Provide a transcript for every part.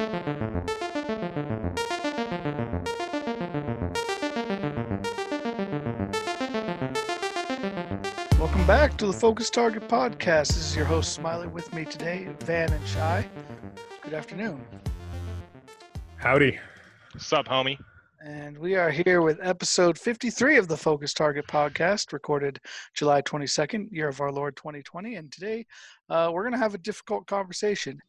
Welcome back to the Focus Target Podcast. This is your host, Smiley, with me today, Van and Shy. Good afternoon. Howdy. What's up, homie? And we are here with episode 53 of the Focus Target Podcast, recorded July 22nd, year of our Lord 2020. And today uh, we're going to have a difficult conversation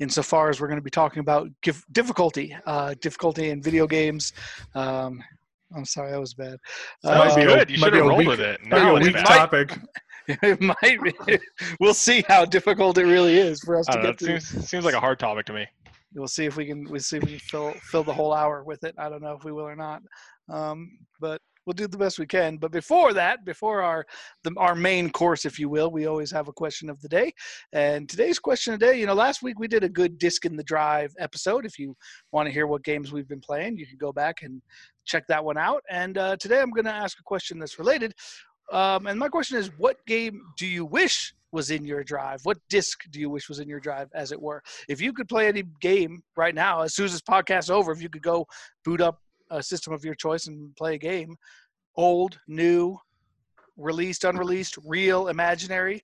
insofar as we're going to be talking about gif- difficulty, uh, difficulty in video games. Um, I'm sorry, that was bad. That was Uh, good. You might should have rolled weak- with it. Might be a weak bad. topic. it might be. We'll see how difficult it really is for us I to don't know, get it through. seems, seems like a hard topic to me. We'll see if we can. We'll see if we can fill fill the whole hour with it. I don't know if we will or not, um, but we'll do the best we can. But before that, before our the, our main course, if you will, we always have a question of the day. And today's question of the day, you know, last week we did a good disc in the drive episode. If you want to hear what games we've been playing, you can go back and check that one out. And uh, today I'm going to ask a question that's related. Um, and my question is, what game do you wish was in your drive? What disc do you wish was in your drive, as it were? If you could play any game right now, as soon as this podcast over, if you could go boot up a system of your choice and play a game, old, new, released, unreleased, real, imaginary,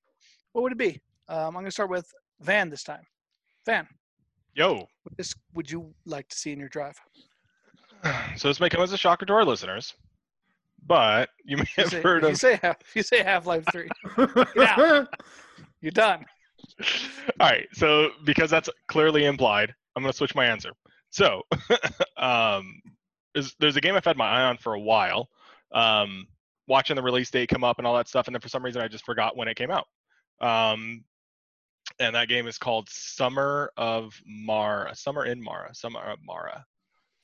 what would it be? Um, I'm going to start with Van this time. Van, Yo. what disc would you like to see in your drive? So this may come as a shocker to our listeners, but you may If you have say, heard if you say half, you say Half Life Three, Yeah. you're done. All right. So because that's clearly implied, I'm going to switch my answer. So um, there's, there's a game I've had my eye on for a while, um, watching the release date come up and all that stuff, and then for some reason I just forgot when it came out. Um, and that game is called Summer of Mara. Summer in Mara. Summer of Mara.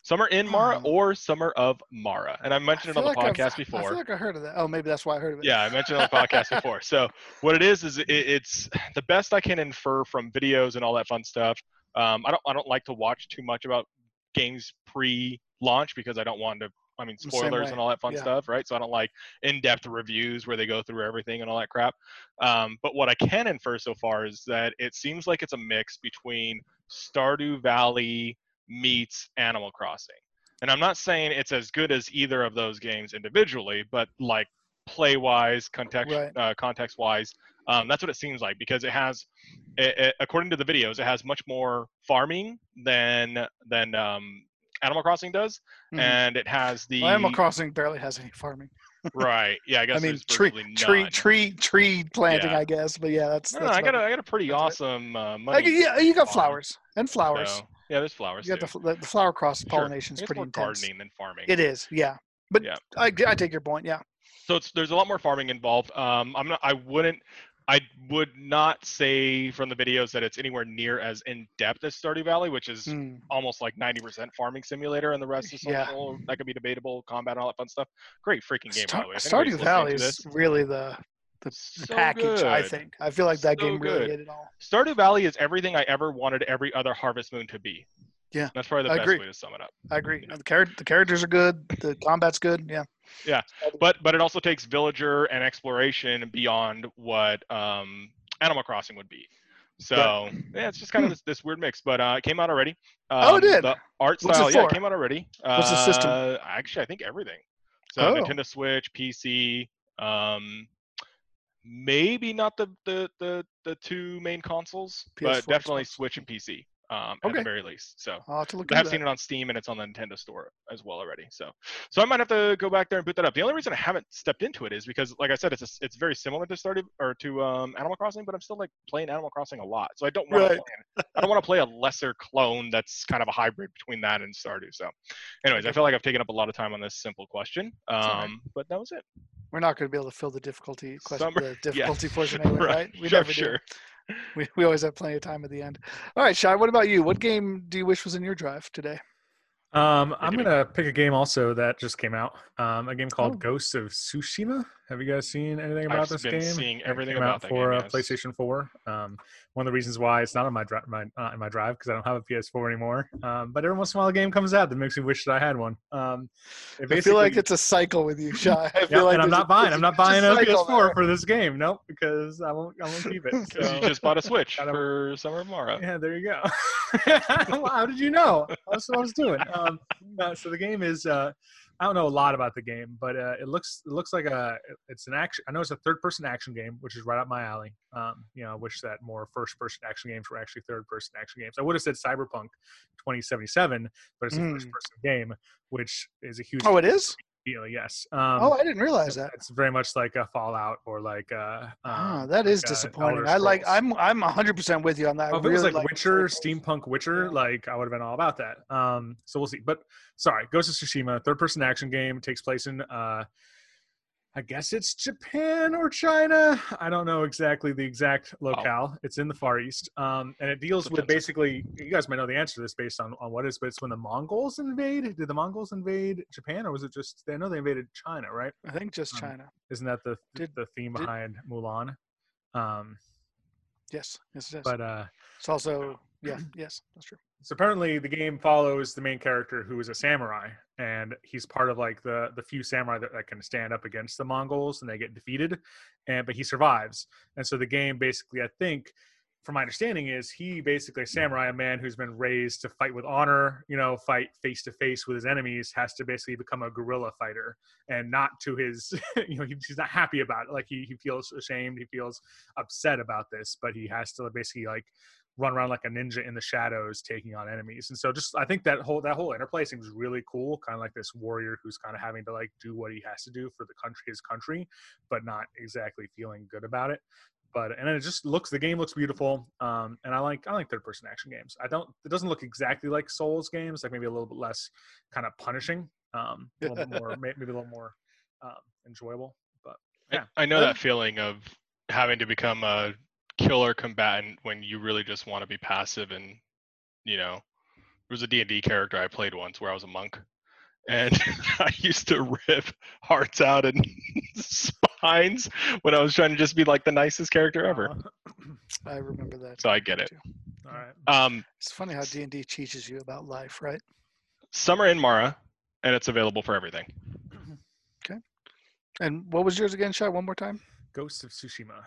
Summer in Mara Oh. or Summer of Mara. And I mentioned it on the like I've- podcast I before. feel like I heard of that. Oh, maybe that's why I heard of it. Yeah, I mentioned it on the podcast before. So what it is is it, it's the best I can infer from videos and all that fun stuff. Um, I don't I don't like to watch too much about games pre-launch because I don't want to. I mean, spoilers and all that fun Yeah. stuff, right? So I don't like in-depth reviews where they go through everything and all that crap. Um, but what I can infer so far is that it seems like it's a mix between Stardew Valley meets Animal Crossing. And I'm not saying it's as good as either of those games individually, but like play wise, context Right. uh, context wise, um, that's what it seems like because it has, it, it- according to the videos, it has much more farming than than um, Animal Crossing does, Mhm. and it has the Well, Animal Crossing barely has any farming. right. Yeah, I guess I mean, tree, virtually tree, tree, tree planting, Yeah. I guess. But yeah, that's. No, that's I got a, I got a pretty awesome uh, money. I yeah, you got farm, flowers and flowers. so- yeah, there's flowers. you the, too. fl- the, the flower cross Sure. pollination is pretty more intense. gardening than farming. It is, yeah. But Yeah. I, I take your point. Yeah. so it's there's a lot more farming involved. Um, I'm not. I wouldn't. I would not say from the videos that it's anywhere near as in depth as Stardew Valley, which is Mm. almost like 90% farming simulator, and the rest is Yeah. That could be debatable, combat, and all that fun stuff. Great freaking game, by Star- the way. Stardew Valley is really the the, the so package. I think. I feel like that So game really good. hit it all. Stardew Valley is everything I ever wanted every other Harvest Moon to be. Yeah, that's probably the I best agree. way to sum it up. I agree. The, char- the characters are good. The combat's good. Yeah. But but it also takes villager and exploration beyond what um, Animal Crossing would be. So yeah, it's just kind of this, this weird mix. But uh, it came out already. Um. Oh, it did? The art What's it style, yeah, it came out already. What's the system? Uh, Actually, I think everything. So Oh. Nintendo Switch, PC. Um, maybe not the, the the the two main consoles, PS4, but definitely Switch and PC. Um, at the very least. So I'll have to look I have seen that. it on Steam and it's on the Nintendo Store as well already. So, so I might have to go back there and boot that up. The only reason I haven't stepped into it is because, like I said, it's a, it's very similar to Stardew or to um, Animal Crossing, but I'm still like playing Animal Crossing a lot. So I don't want Right. to play. I don't want to play a lesser clone that's kind of a hybrid between that and Stardew. So, anyways, I feel like I've taken up a lot of time on this simple question. all right. Um, but that was it. We're not going to be able to fill the difficulty question, Summer- the difficulty portion anyway, right. right? We sure, never do. sure. We, we always have plenty of time at the end. All right, Shai, what about you? What game do you wish was in your drive today? Um, I'm gonna pick a game also that just came out. Um, a game called Oh. Ghosts of Tsushima. Have you guys seen anything about I've this been game? seeing It everything about out that for game, uh, yes. PlayStation 4. Um, one of the reasons why it's not on my drive, my uh, in my drive, because I don't have a PS4 anymore. Um, but every once in a while, a game comes out that makes me wish that I had one. Um, I feel like it's a cycle with you, Shy. I feel Yeah, like and I'm there's not buying. there's I'm not buying a cycle PS4 there. for this game. Nope, because I won't. I won't keep it. So. you just bought a Switch Gotta- for Summer of Mara. Yeah, there you go. How did you know? That's what I was doing. Um, no, so the game is. Uh, I don't know a lot about the game, but uh, it looks it looks like a it's an action. I know it's a third person action game, which is right up my alley. Um, you know, I wish that more first person action games were actually third person action games. I would have said Cyberpunk 2077, but it's a Mm. first person game, which is a huge Oh, it is. Deal. Yes. Um, Oh, I didn't realize that. It's very much like a Fallout or like a. Ah, um, that is like disappointing. I like. I'm. I'm 100 percent with you on that. Oh, if it was like like Witcher, steampunk Witcher, Yeah. like I would have been all about that. Um, so we'll see. But sorry, Ghost of Tsushima, third person action game, takes place in uh I guess it's Japan or China. I don't know exactly the exact locale. It's in the Far East. Um, and it deals with basically you guys might know the answer to this based on, on what it is, but it's when the Mongols invade. Did the Mongols invade Japan or was it just I know they invaded China, right? I think just um, China. Isn't that the Did- the theme did- behind Mulan? Um, Yes. Yes. Yes. but uh it's also. Yeah. Yes. That's true. So apparently the game follows the main character who is a samurai and he's part of like the the few samurai that, that can stand up against the mongols and they get defeated and but he survives. And so the game basically i think from my understanding is he basically a samurai a man who's been raised to fight with honor you know fight face to face with his enemies has to basically become a guerrilla fighter and not to his you know he, he's not happy about it. Like he, he feels ashamed he feels upset about this but he has to basically like run around like a ninja in the shadows taking on enemies. And so just i think that whole that whole interplay seems really cool kind of like this warrior who's kind of having to like do what he has to do for the country his country but not exactly feeling good about it. But and it just looks the game looks beautiful um and i like i like third person action games. I don't it doesn't look exactly like souls games like maybe a little bit less kind of punishing um a little bit more maybe a little more um enjoyable but I- Yeah. I, know Um, that feeling of having to become a killer combatant when you really just want to be passive and you know there was a D&D character I played once where I was a monk and I used to rip hearts out and spines when I was trying to just be like the nicest character ever. uh, I remember that. So I get it. too. all right Um, It's funny how D and D teaches you about life, right? Summer in Mara, and it's available for everything. Okay. And what was yours again, Shy? One more time. ghost of tsushima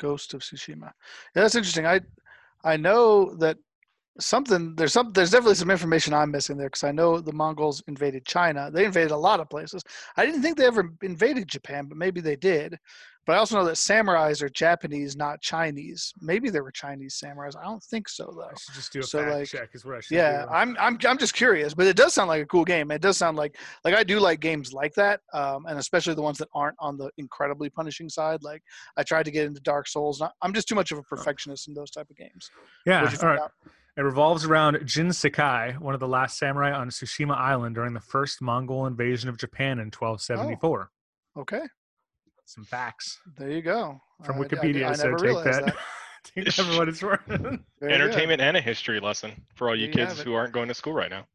Ghost of Tsushima. Yeah, that's interesting. I I know that something there's some there's definitely some information I'm missing there because I know the Mongols invaded China. They invaded a lot of places. I didn't think they ever invaded Japan, but maybe they did. But I also know that samurais are Japanese, not Chinese. Maybe they were Chinese samurais. I don't think so though. I should just do a So, fact like, check. Is what I should Yeah, do. I'm I'm I'm just curious, but it does sound like a cool game. It does sound like like I do like games like that, um, and especially the ones that aren't on the incredibly punishing side. Like I tried to get into Dark Souls. and I- I'm just too much of a perfectionist in those type of games. yeah. What'd you All find right. out? It revolves around Jin Sakai, one of the last samurai on Tsushima Island during the first Mongol invasion of Japan in 1274. Okay, Some facts there you go. from I- I- Wikipedia. I, so never take realized that. take that what it's worth. Entertainment and a history lesson for all you There you kids it. who aren't going to school right now.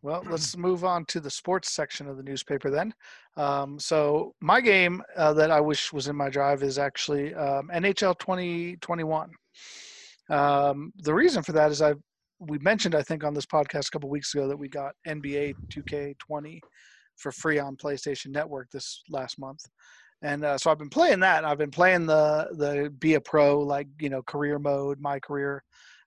Well, let's move on to the sports section of the newspaper then. Um, so my game uh, that I wish was in my drive is actually um, NHL 2021. Um, the reason for that is I we mentioned I think on this podcast a couple weeks ago that we got NBA 2K20 for free on PlayStation Network this last month. And uh, so I've been playing that. I've been playing the the be a pro like you know career mode, my career,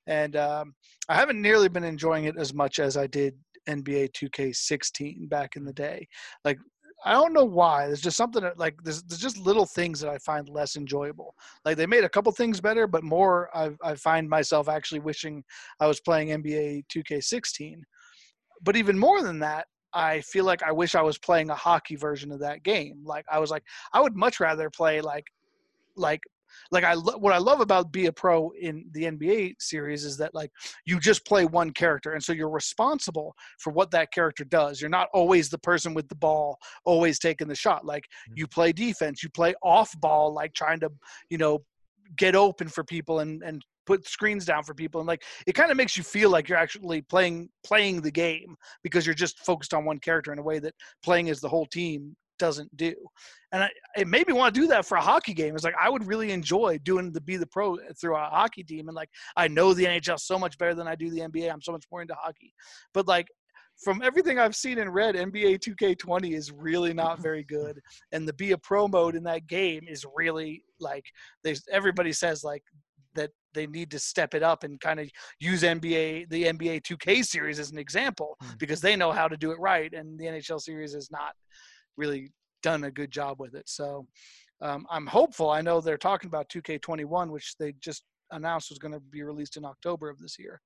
and um, I haven't nearly been enjoying it as much as I did NBA 2K16 back in the day. Like I don't know why. There's just something that, like there's, there's just little things that I find less enjoyable. Like they made a couple things better, but more I I find myself actually wishing I was playing NBA 2K16. But even more than that, I feel like I wish I was playing a hockey version of that game. Like I was like I would much rather play like like like I lo- what I love about be a pro in the NBA series is that like you just play one character and so you're responsible for what that character does. You're not always the person with the ball always taking the shot. Like mm-hmm. you play defense, you play off ball like trying to, you know, get open for people and and put screens down for people and like it kind of makes you feel like you're actually playing playing the game because you're just focused on one character in a way that playing as the whole team doesn't do. And I, it made me want to do that for a hockey game. It's like I would really enjoy doing the be the pro through a hockey team. And like I know the NHL so much better than I do the NBA. I'm so much more into hockey. But like from everything I've seen and read, NBA 2K20 is really not very good, and the be a pro mode in that game is really like everybody says like they need to step it up and kind of use NBA the NBA 2K series as an example Mm. because they know how to do it right, and the NHL series has not really done a good job with it. So um, I'm hopeful. I know they're talking about 2K21, which they just announced was going to be released in October of this year.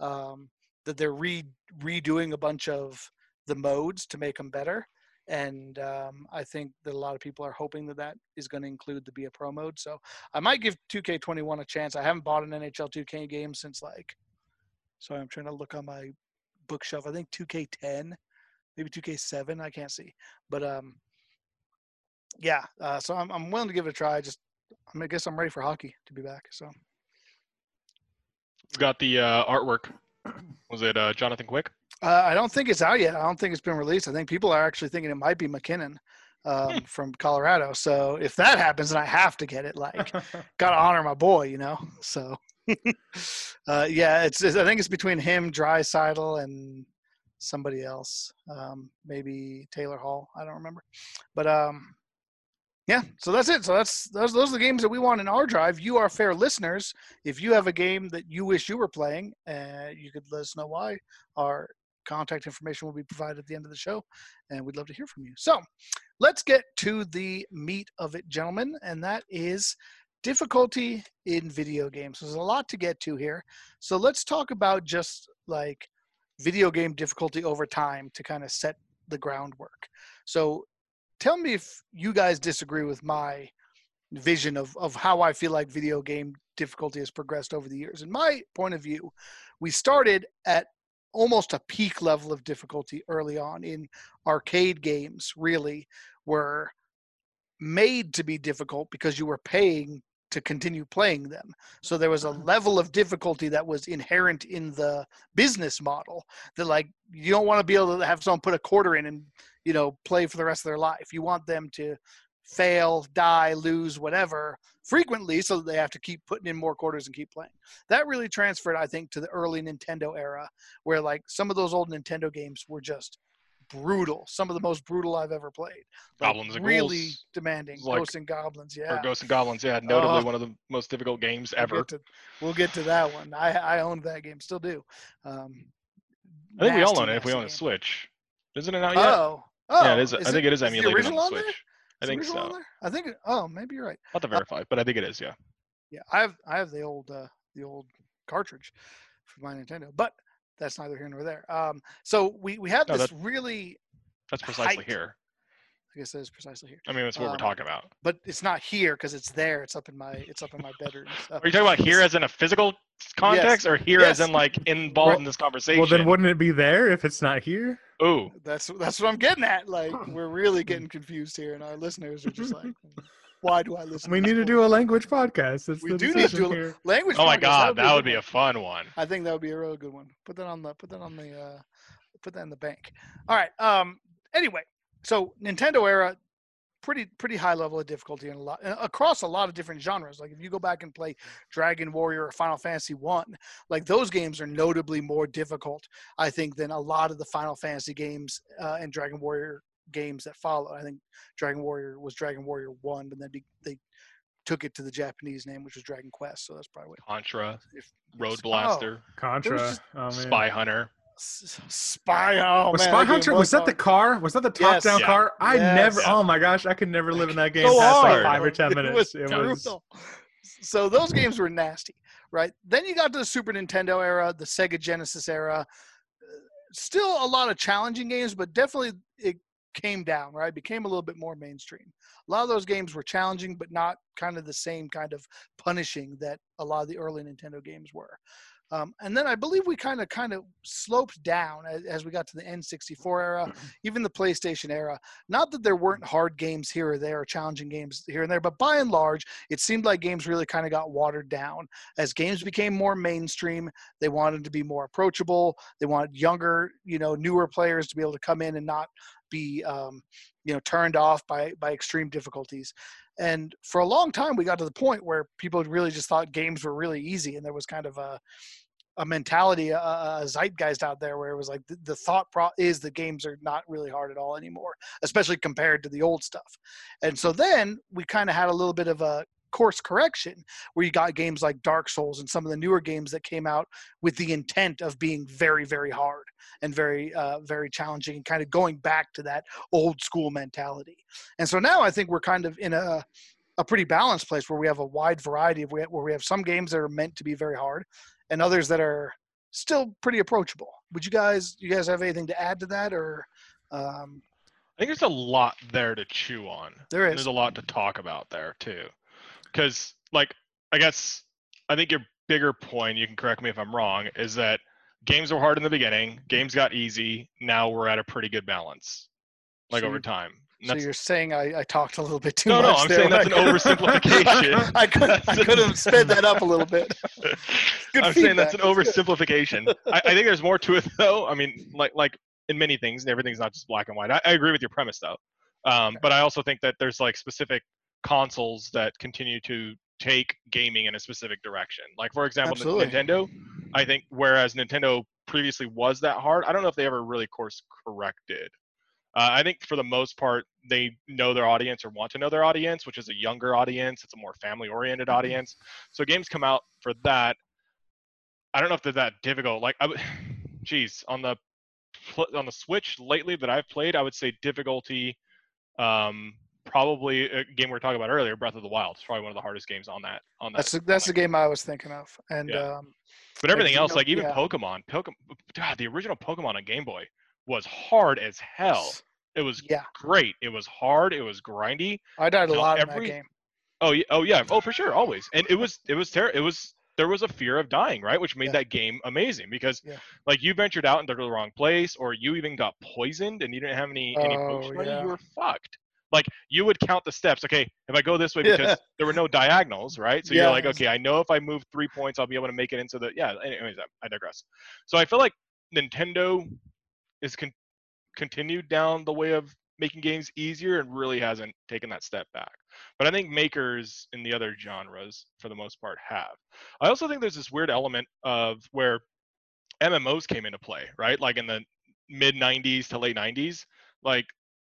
Um, that they're re- redoing a bunch of the modes to make them better. And um, I think that a lot of people are hoping that that is going to include the Be a Pro mode. So I might give 2K21 a chance. I haven't bought an NHL 2K game since like, sorry, I'm trying to look on my bookshelf. I think 2K10, maybe 2K7. I can't see, but um, yeah. Uh, so I'm I'm willing to give it a try. Just I, mean, I guess I'm ready for hockey to be back. So Got the uh, artwork. Was it uh, Jonathan Quick? Uh, I don't think it's out yet. I don't think it's been released. I think people are actually thinking it might be MacKinnon um, from Colorado. So if that happens, then I have to get it. Like, gotta honor my boy, you know. So, uh, yeah, it's, it's. I think it's between him, Draisaitl, and somebody else. Um, maybe Taylor Hall. I don't remember. But um, yeah. So that's it. So that's those. Those are the games that we want in our drive. You are fair listeners. If you have a game that you wish you were playing, uh, you could let us know why. Our contact information will be provided at the end of the show, and we'd love to hear from you. So, let's get to the meat of it, gentlemen, and that is difficulty in video games. There's a lot to get to here. So, let's talk about just like video game difficulty over time to kind of set the groundwork. So, tell me if you guys disagree with my vision of, of how I feel like video game difficulty has progressed over the years. In my point of view, we started at almost a peak level of difficulty early on in arcade games really were made to be difficult because you were paying to continue playing them. So there was a mm-hmm. level of difficulty that was inherent in the business model that like you don't want to be able to have someone put a quarter in and you know play for the rest of their life. You want them to fail die lose whatever frequently so that they have to keep putting in more quarters and keep playing that really transferred i think to the early nintendo era where like some of those old nintendo games were just brutal some of the most brutal i've ever played like, Goblins and really Ghouls, demanding like- ghosts and goblins yeah Or Ghosts and Goblins? Yeah, notably Uh, one of the most difficult games We'll ever. get to, we'll get to that one i i owned that game still do um I think we all own it if we own a game. Switch. Isn't it out yet? oh oh yeah, it is. I think it is emulated on the Switch. there? I think so. i think oh maybe you're right Not to verify, but I think it is. Yeah. Yeah, I have I have the old uh, the old cartridge for my Nintendo, but that's neither here nor there. Um, so we we have No, this really, That's precisely Height. here. I guess that is precisely here, I mean, that's what Um, we're talking about. but it's not here because it's there. It's up in my it's up in my bedroom. So. Are you talking about here as in a physical context, or here as in like involved Well- in this conversation? well, then wouldn't it be there if it's not here? Ooh, That's that's what I'm getting at. Like we're really getting confused here, and our listeners are just like, why do I listen? We to need to do a language podcast. That's We the do need to do a- here. language. oh my podcast, God, that would good be a fun one. I think that would be a real good one. Put that on the put that on the uh put that in the bank. All right. Um anyway, so Nintendo era pretty pretty high level of difficulty and a lot across a lot of different genres. Like if you go back and play Dragon Warrior or Final Fantasy 1, like those games are notably more difficult I think than a lot of the Final Fantasy games uh, and Dragon Warrior games that follow. I think Dragon Warrior was Dragon Warrior 1 but then be, they took it to the Japanese name which was Dragon Quest, so that's probably what Contra, if, Road Oh, Blaster, Contra. just- oh. Spy Hunter. S- Spy. Oh was man, Spy that Hunter was that the car? Was that the Yes. top-down Yeah. car? I Yes. never. Yeah. Oh my gosh, I could never live in that game So past like hard. five or ten It minutes. was It was. So those games were nasty, right? Then you got to the Super Nintendo era, the Sega Genesis era. Still a lot of challenging games, but definitely it came down, right? Became a little bit more mainstream. A lot of those games were challenging, but not kind of the same kind of punishing that a lot of the early Nintendo games were. Um, and then I believe we kind of kind of sloped down as, as we got to the N64 era, even the PlayStation era. Not that there weren't hard games here or there, or challenging games here and there, but by and large, it seemed like games really kind of got watered down as games became more mainstream. They wanted to be more approachable. They wanted younger, you know, newer players to be able to come in and not be um, you know turned off by by extreme difficulties and for a long time we got to the point where people really just thought games were really easy and there was kind of a a mentality a, a zeitgeist out there where it was like the, the thought pro- is the games are not really hard at all anymore especially compared to the old stuff. And so then we kind of had a little bit of a course correction where you got games like Dark Souls and some of the newer games that came out with the intent of being very very hard and very uh, very challenging and kind of going back to that old school mentality. And so now i think we're kind of in a a pretty balanced place where we have a wide variety of where we have some games that are meant to be very hard and others that are still pretty approachable would you guys you guys have anything to add to that or um, I think there's a lot there to chew on. There is. There's a lot to talk about there too, because like I guess I think your bigger point, you can correct me if I'm wrong, is that games were hard in the beginning, games got easy. Now we're at a pretty good balance, like So over time. So you're saying I, I talked a little bit too No, no, much I'm there saying that's an oversimplification. I could I could have sped that up a little bit. Good I'm saying that's an feedback, oversimplification. I, I think there's more to it though. I mean, like like in many things, and everything's not just black and white. I, I agree with your premise though, um, but I also think that there's like specific consoles that continue to take gaming in a specific direction. Like for example, Absolutely. Nintendo. I think whereas Nintendo previously was that hard, I don't know if they ever really course corrected. Uh, I think for the most part, they know their audience or want to know their audience, which is a younger audience. It's a more family-oriented Mm-hmm. audience. So games come out for that. I don't know if they're that difficult. Like, I geez, on the on the Switch lately that I've played, I would say difficulty. Um, probably a game we were talking about earlier, Breath of the Wild. It's probably one of the hardest games on that. On that. That's the, that's the game I was thinking of, and Yeah. um, But everything else, know- like even yeah. Pokemon, Pokemon, God, the original Pokemon on Game Boy was hard as hell. It was yeah, great. It was hard. It was grindy. I died a lot in every- that game. Oh yeah, oh yeah, oh for sure, always. And it was it was terrible. It was there was a fear of dying, right? Which made Yeah. that game amazing because Yeah. like you ventured out into the wrong place, or you even got poisoned and you didn't have any any Oh, potion you were fucked. Like you would count the steps. Okay, if I go this way because there were no diagonals, right? So you're like, okay, I know if I move three points, I'll be able to make it into the yeah. Anyways, I digress. So I feel like Nintendo is con- continued down the way of making games easier and really hasn't taken that step back. But I think makers in the other genres, for the most part, have. I also think there's this weird element of where MMOs came into play, right? Like in the mid 90s to late 90s. Like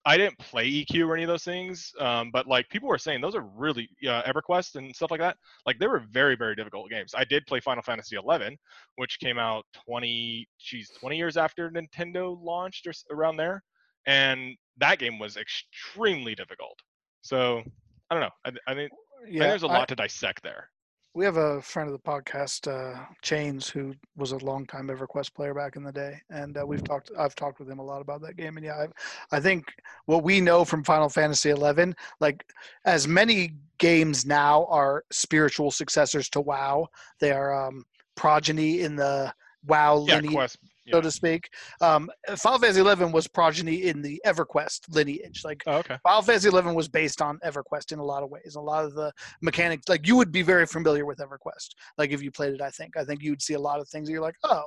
I didn't play EQ or any of those things, um, but like people were saying those are really uh, EverQuest and stuff like that. Like they were very very difficult games. I did play Final Fantasy 11, which came out 20, geez, 20 years after Nintendo launched or around there, and that game was extremely difficult. So I don't know. I, I think, I think there's a lot to dissect there. We have a friend of the podcast, uh, Chains, who was a longtime EverQuest player back in the day, and uh, we've talked. I've talked with him a lot about that game, and yeah, I've, I think what we know from Final Fantasy XI, like as many games now are spiritual successors to WoW, they are um, progeny in the WoW Yeah, lineage. Quest. So Yeah. to speak, um, Final Fantasy XI was progeny in the EverQuest lineage. Like Oh, okay. Final Fantasy XI was based on EverQuest in a lot of ways. A lot of the mechanics, like you would be very familiar with EverQuest. Like if you played it, I think. I think you'd see a lot of things that you're like, oh,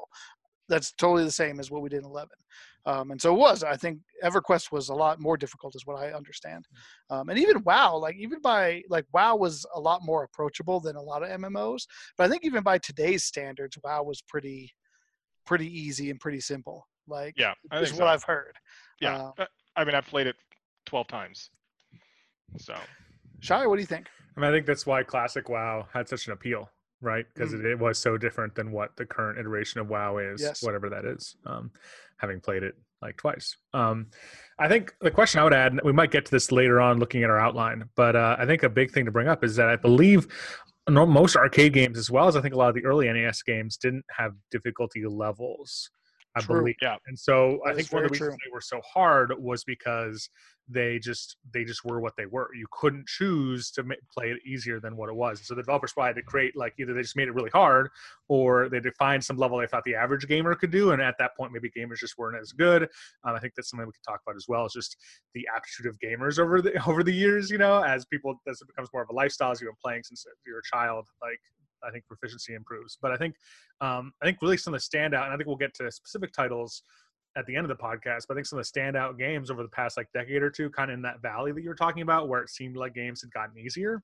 that's totally the same as what we did in 11. Um, and so it was. I think EverQuest was a lot more difficult, is what I understand. Um, and even WoW, like even by like WoW was a lot more approachable than a lot of MMOs. But I think even by today's standards, WoW was pretty, pretty easy and pretty simple. Like Yeah, I is what so. I've heard. Yeah, Uh, uh, I mean, I've played it 12 times. So Shy, what do you think? I mean, I think that's why classic WoW had such an appeal, right? Because it, it was so different than what the current iteration of WoW is, Yes. whatever that is. Um, having played it like twice, um, I think the question I would add, and we might get to this later on, looking at our outline, but uh, I think a big thing to bring up is that I believe no- most arcade games, as well as I think a lot of the early NES games, didn't have difficulty levels. I True. believe. Yeah. And so I think one of the reasons they were so hard was because they just they just were what they were. You couldn't choose to ma- play it easier than what it was. So the developers probably had to create like either they just made it really hard, or they defined some level they thought the average gamer could do, and at that point maybe gamers just weren't as good. Um, I think that's something we could talk about as well. Is just the aptitude of gamers over the over the years. You know, as people as it becomes more of a lifestyle, as you've been playing since you're a child, like I think proficiency improves. But I think um, I think really some of the standout, and I think we'll get to specific titles at the end of the podcast. But I think some of the standout games over the past like decade or two, kind of in that valley that you were talking about, where it seemed like games had gotten easier,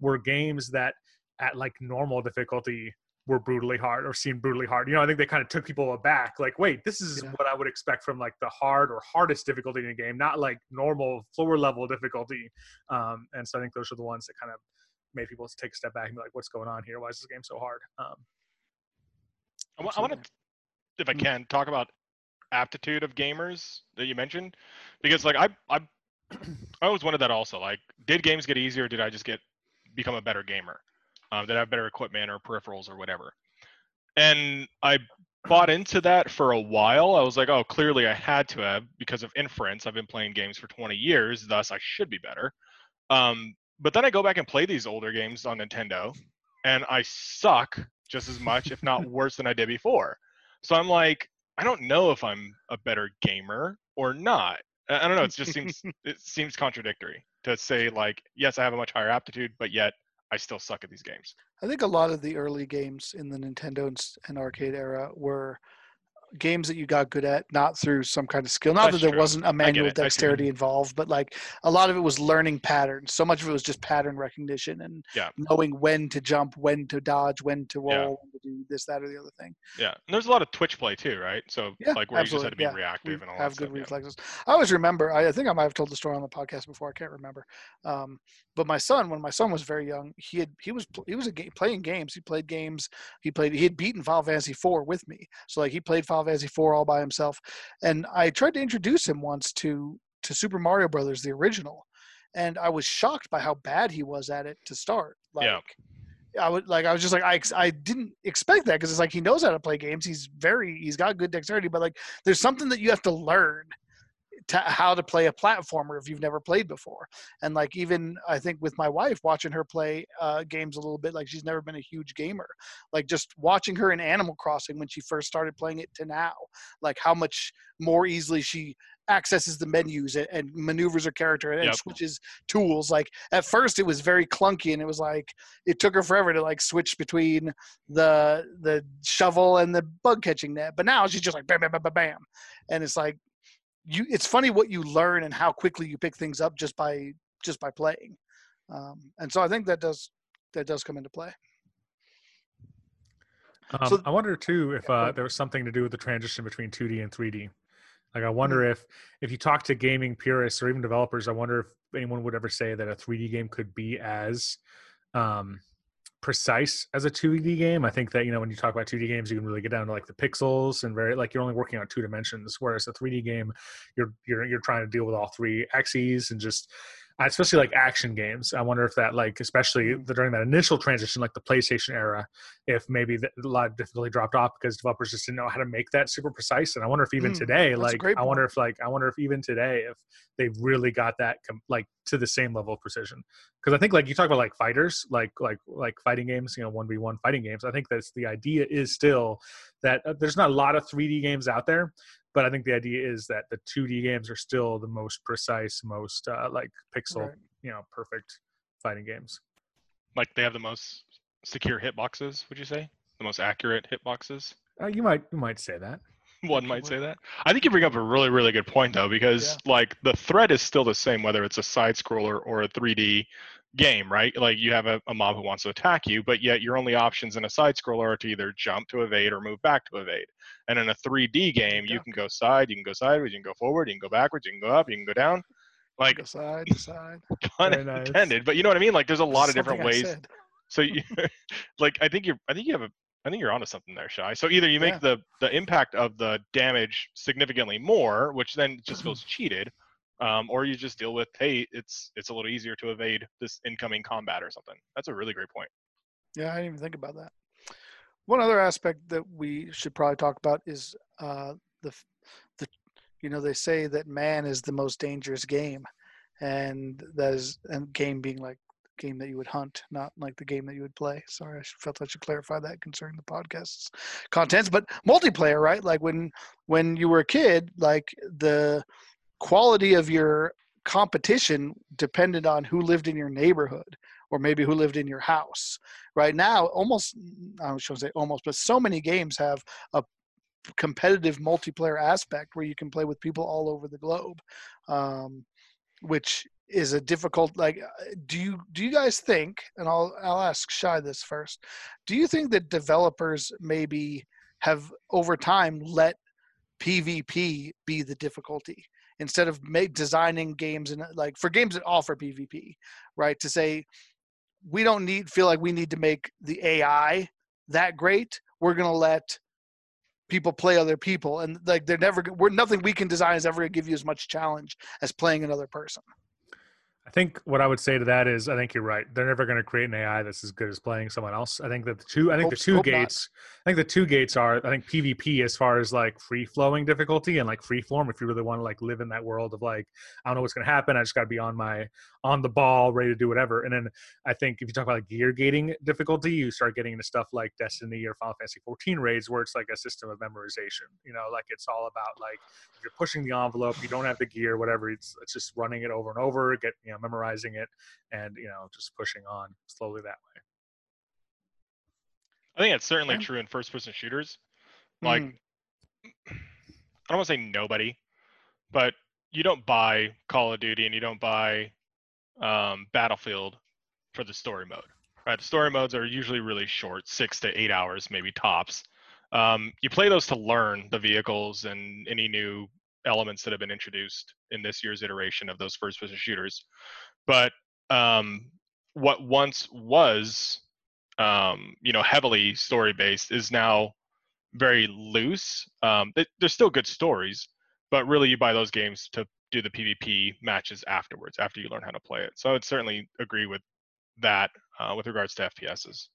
were games that at like normal difficulty were brutally hard or seemed brutally hard. You know, I think they kind of took people aback. Like, wait, this is Yeah. what I would expect from like the hard or hardest difficulty in a game, not like normal floor level difficulty. Um, and so I think those are the ones that kind of made people take a step back and be like, what's going on here? Why is this game so hard? Um, I want to, if I Mhm. can, talk about aptitude of gamers that you mentioned, because like I I I one of that also. Like, did games get easier? Or did I just get become a better gamer? Um, did I have better equipment or peripherals or whatever? And I bought into that for a while. I was like, oh, clearly I had to have because of inference. I've been playing games for 20 years, thus I should be better. Um, but then I go back and play these older games on Nintendo, and I suck just as much, if not worse, than I did before. So I'm like, I don't know if I'm a better gamer or not. I don't know. It just seems it seems contradictory to say like, yes, I have a much higher aptitude, but yet I still suck at these games. I think a lot of the early games in the Nintendo and arcade era were games that you got good at, not through some kind of skill. Not That's that there true. wasn't a manual it. I see what you dexterity involved, but like a lot of it was learning patterns. So much of it was just pattern recognition and Yeah. knowing when to jump, when to dodge, when to roll, Yeah. when to do this, that, or the other thing. Yeah, and there's a lot of Twitch play too, right? So Yeah, like where you just had to be absolutely, reactive We and all have that good stuff. reflexes. I always remember. I, I think I might have told the story on the podcast before. I can't remember. Um, but my son, when my son was very young, he had he was he was a ga- playing games. He played games. He played. He had beaten Final Fantasy IV with me. So like he played Final Fantasy IV all by himself. And I tried to introduce him once to to Super Mario Brothers, the original, and I was shocked by how bad he was at it to start. Like, Yeah. I would like I was just like I I didn't expect that because it's like he knows how to play games. He's very he's got good dexterity, but like there's something that you have to learn how to play a platformer if you've never played before. And like even I think with my wife watching her play uh, games a little bit, like she's never been a huge gamer. Like just watching her in Animal Crossing when she first started playing it to now, like how much more easily she accesses the menus and, and maneuvers her character and Yep. switches tools. Like at first it was very clunky and it was like it took her forever to like switch between the the shovel and the bug catching net. But now she's just like bam bam bam bam bam. And it's like you it's funny what you learn and how quickly you pick things up just by just by playing. Um, and so I think that does that does come into play. Um, So- I wonder too if uh, there was something to do with the transition between 2D and 3D. Like, I wonder if if you talk to gaming purists or even developers, I wonder if anyone would ever say that a 3D game could be as um, precise as a 2D game. I think that you know when you talk about 2D games, you can really get down to like the pixels and very like you're only working on two dimensions. Whereas a 3D game, you're you're you're trying to deal with all three axes and just especially like action games. I wonder if that like especially the, during that initial transition, like the PlayStation era, if maybe the, a lot of difficulty dropped off because developers just didn't know how to make that super precise. And I wonder if even Mm, today, like I wonder if like I wonder if even today if they've really got that com- like to the same level of precision. Because I think like you talk about like fighters, like like like fighting games, you know, one v one fighting games. I think that's the idea is still that uh, there's not a lot of 3D games out there, but I think the idea is that the 2D games are still the most precise, most uh, like pixel, Right. you know, perfect fighting games. Like they have the most secure hitboxes. Would you say the most accurate hitboxes? Uh, you might you might say that. One might say that. I think you bring up a really, really good point though, because like the threat is still the same whether it's a side scroller or a 3D game, right? Like you have a, a mob who wants to attack you, but yet your only options in a side scroller are to either jump to evade or move back to evade. And in a 3D game, you can go side, you can go sideways, you can go forward, you can go backwards, you can go up, you can go down. Like Go side to side. pun Very nice. but you know what I mean? Like there's a lot of different ways so you, like, I think you're, I think you have a, I think you're onto something there, Shy. So either you make Yeah. the the impact of the damage significantly more, which then just Mm-hmm. feels cheated, um, or you just deal with, hey, it's it's a little easier to evade this incoming combat or something. That's a really great point. Yeah, I didn't even think about that. One other aspect that we should probably talk about is uh, the the you know they say that man is the most dangerous game, and that is and game being like game that you would hunt, not like the game that you would play. Sorry, I felt I should clarify that concerning the podcast's contents. But multiplayer, right? Like when when you were a kid, like the quality of your competition depended on who lived in your neighborhood or maybe who lived in your house. Right now, almost I shouldn't say almost, but so many games have a competitive multiplayer aspect where you can play with people all over the globe, um, which is a difficult like do you do you guys think and i'll i'll ask shy this first do you think that developers maybe have over time let pvp be the difficulty instead of make, designing games and like for games that offer pvp right? To say we don't need feel like we need to make the ai that great. We're to let people play other people. And like they're never we're nothing we can design is ever to give you as much challenge as playing another person I think what I would say to that is, I think you're right. They're never going to create an AI that's as good as playing someone else. I think that the two, I think Hope- the two hope not. gates, I think the two gates are, I think PvP as far as like free flowing difficulty and like free form. If you really want to like live in that world of like, I don't know what's going to happen. I just got to be on my on the ball, ready to do whatever. And then I think if you talk about like gear gating difficulty, you start getting into stuff like Destiny or Final Fantasy 14 raids, where it's like a system of memorization. You know, like it's all about like if you're pushing the envelope, you don't have the gear, whatever. It's it's just running it over and over, get you know memorizing it, and you know just pushing on slowly that way. I think that's certainly Yeah. true in first-person shooters. Like, Mm, I don't want to say nobody, but you don't buy Call of Duty and you don't buy um, Battlefield for the story mode, right? The story modes are usually really short, six to eight hours, maybe tops. Um, you play those to learn the vehicles and any new elements that have been introduced in this year's iteration of those first-person shooters. But um, what once was, um, you know, heavily story-based is now very loose. Um, they, they're still good stories, but really you buy those games to do the PvP matches afterwards, after you learn how to play it. So I would certainly agree with that uh, with regards to FPSs.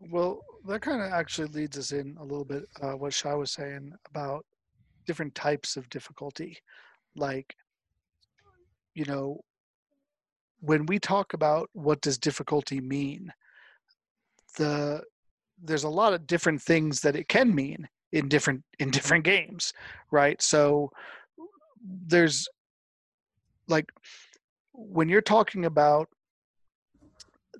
Well, that kind of actually leads us in a little bit uh, what Shai was saying about different types of difficulty. Like, you know, when we talk about what does difficulty mean, the there's a lot of different things that it can mean in different in mm-hmm. different games, right? So there's like when you're talking about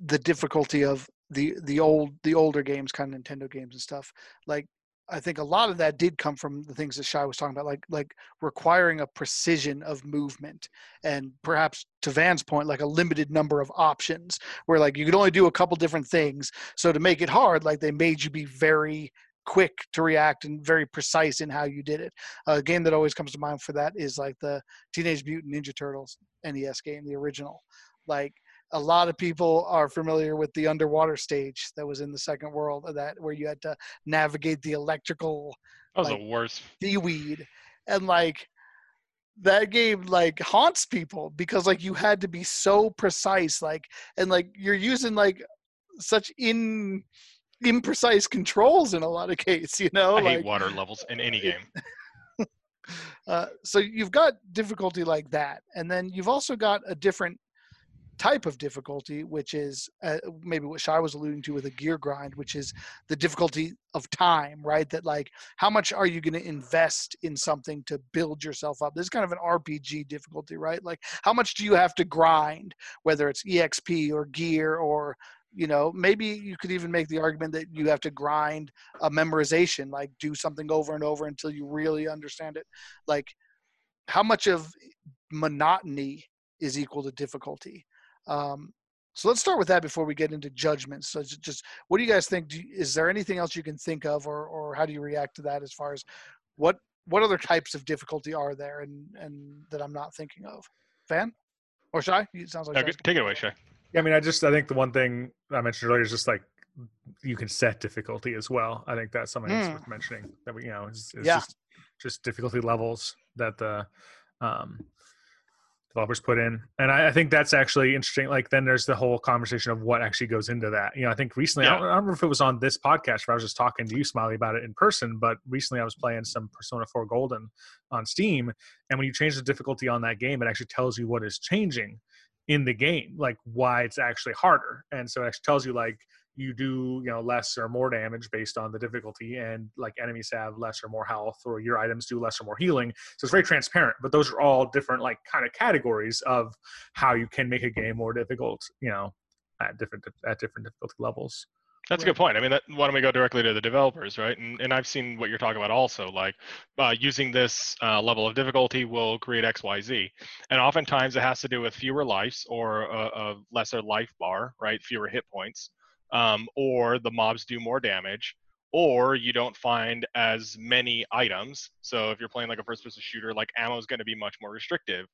the difficulty of the the old the older games kind of nintendo games and stuff like i think a lot of that did come from the things that shy was talking about like like requiring a precision of movement and perhaps to van's point like a limited number of options where like you could only do a couple different things so to make it hard like they made you be very quick to react and very precise in how you did it. Uh, a game that always comes to mind for that is like the teenage mutant ninja turtles nes game the original. Like a lot of people are familiar with the underwater stage that was in the second world of that where you had to navigate the electrical That was Like- the worst. seaweed. And like that game like haunts people because like you had to be so precise like and like you're using like such in imprecise controls in a lot of cases you know I like hate water levels in any game. uh, so you've got difficulty like that and then you've also got a different type of difficulty which is uh, maybe what shai was alluding to with a gear grind which is the difficulty of time right? That like how much are you going to invest in something to build yourself up? This is kind of an rpg difficulty right? Like how much do you have to grind whether it's exp or gear or you know maybe you could even make the argument that you have to grind a memorization like do something over and over until you really understand it. Like how much of monotony is equal to difficulty? Um, so let's start with that before we get into judgments. So just what do you guys think? Do you, is there anything else you can think of or, or how do you react to that as far as what what other types of difficulty are there and and that i'm not thinking of? Van? Or shy it sounds like take it away, Shay. Yeah, I mean, I just I think the one thing I mentioned earlier is just like you can set difficulty as well. I think that's something that's Mm. worth mentioning that we you know is, is Yeah. just just difficulty levels that the um developers put in and I, I, think that's actually interesting like then there's the whole conversation of what actually goes into that you know i think recently yeah. I, don't, I, don't, remember if it was on this podcast where i was just talking to you smiley about it in person but recently i was playing some persona 4 golden on steam and when you change the difficulty on that game it actually tells you what is changing in the game like why it's actually harder. And so it actually tells you like you do you know less or more damage based on the difficulty and like enemies have less or more health or your items do less or more healing. So it's very transparent but those are all different like kind of categories of how you can make a game more difficult you know at different at different difficulty levels that's right. a good point. I mean, that, why don't we go directly to the developers, right? And, and I've seen what you're talking about also, like uh, using this uh, level of difficulty will create X, Y, Z. And oftentimes it has to do with fewer lives or a, a lesser life bar, right? Fewer hit points um, or the mobs do more damage, or you don't find as many items. So if you're playing like a first-person shooter, like ammo is going to be much more restrictive.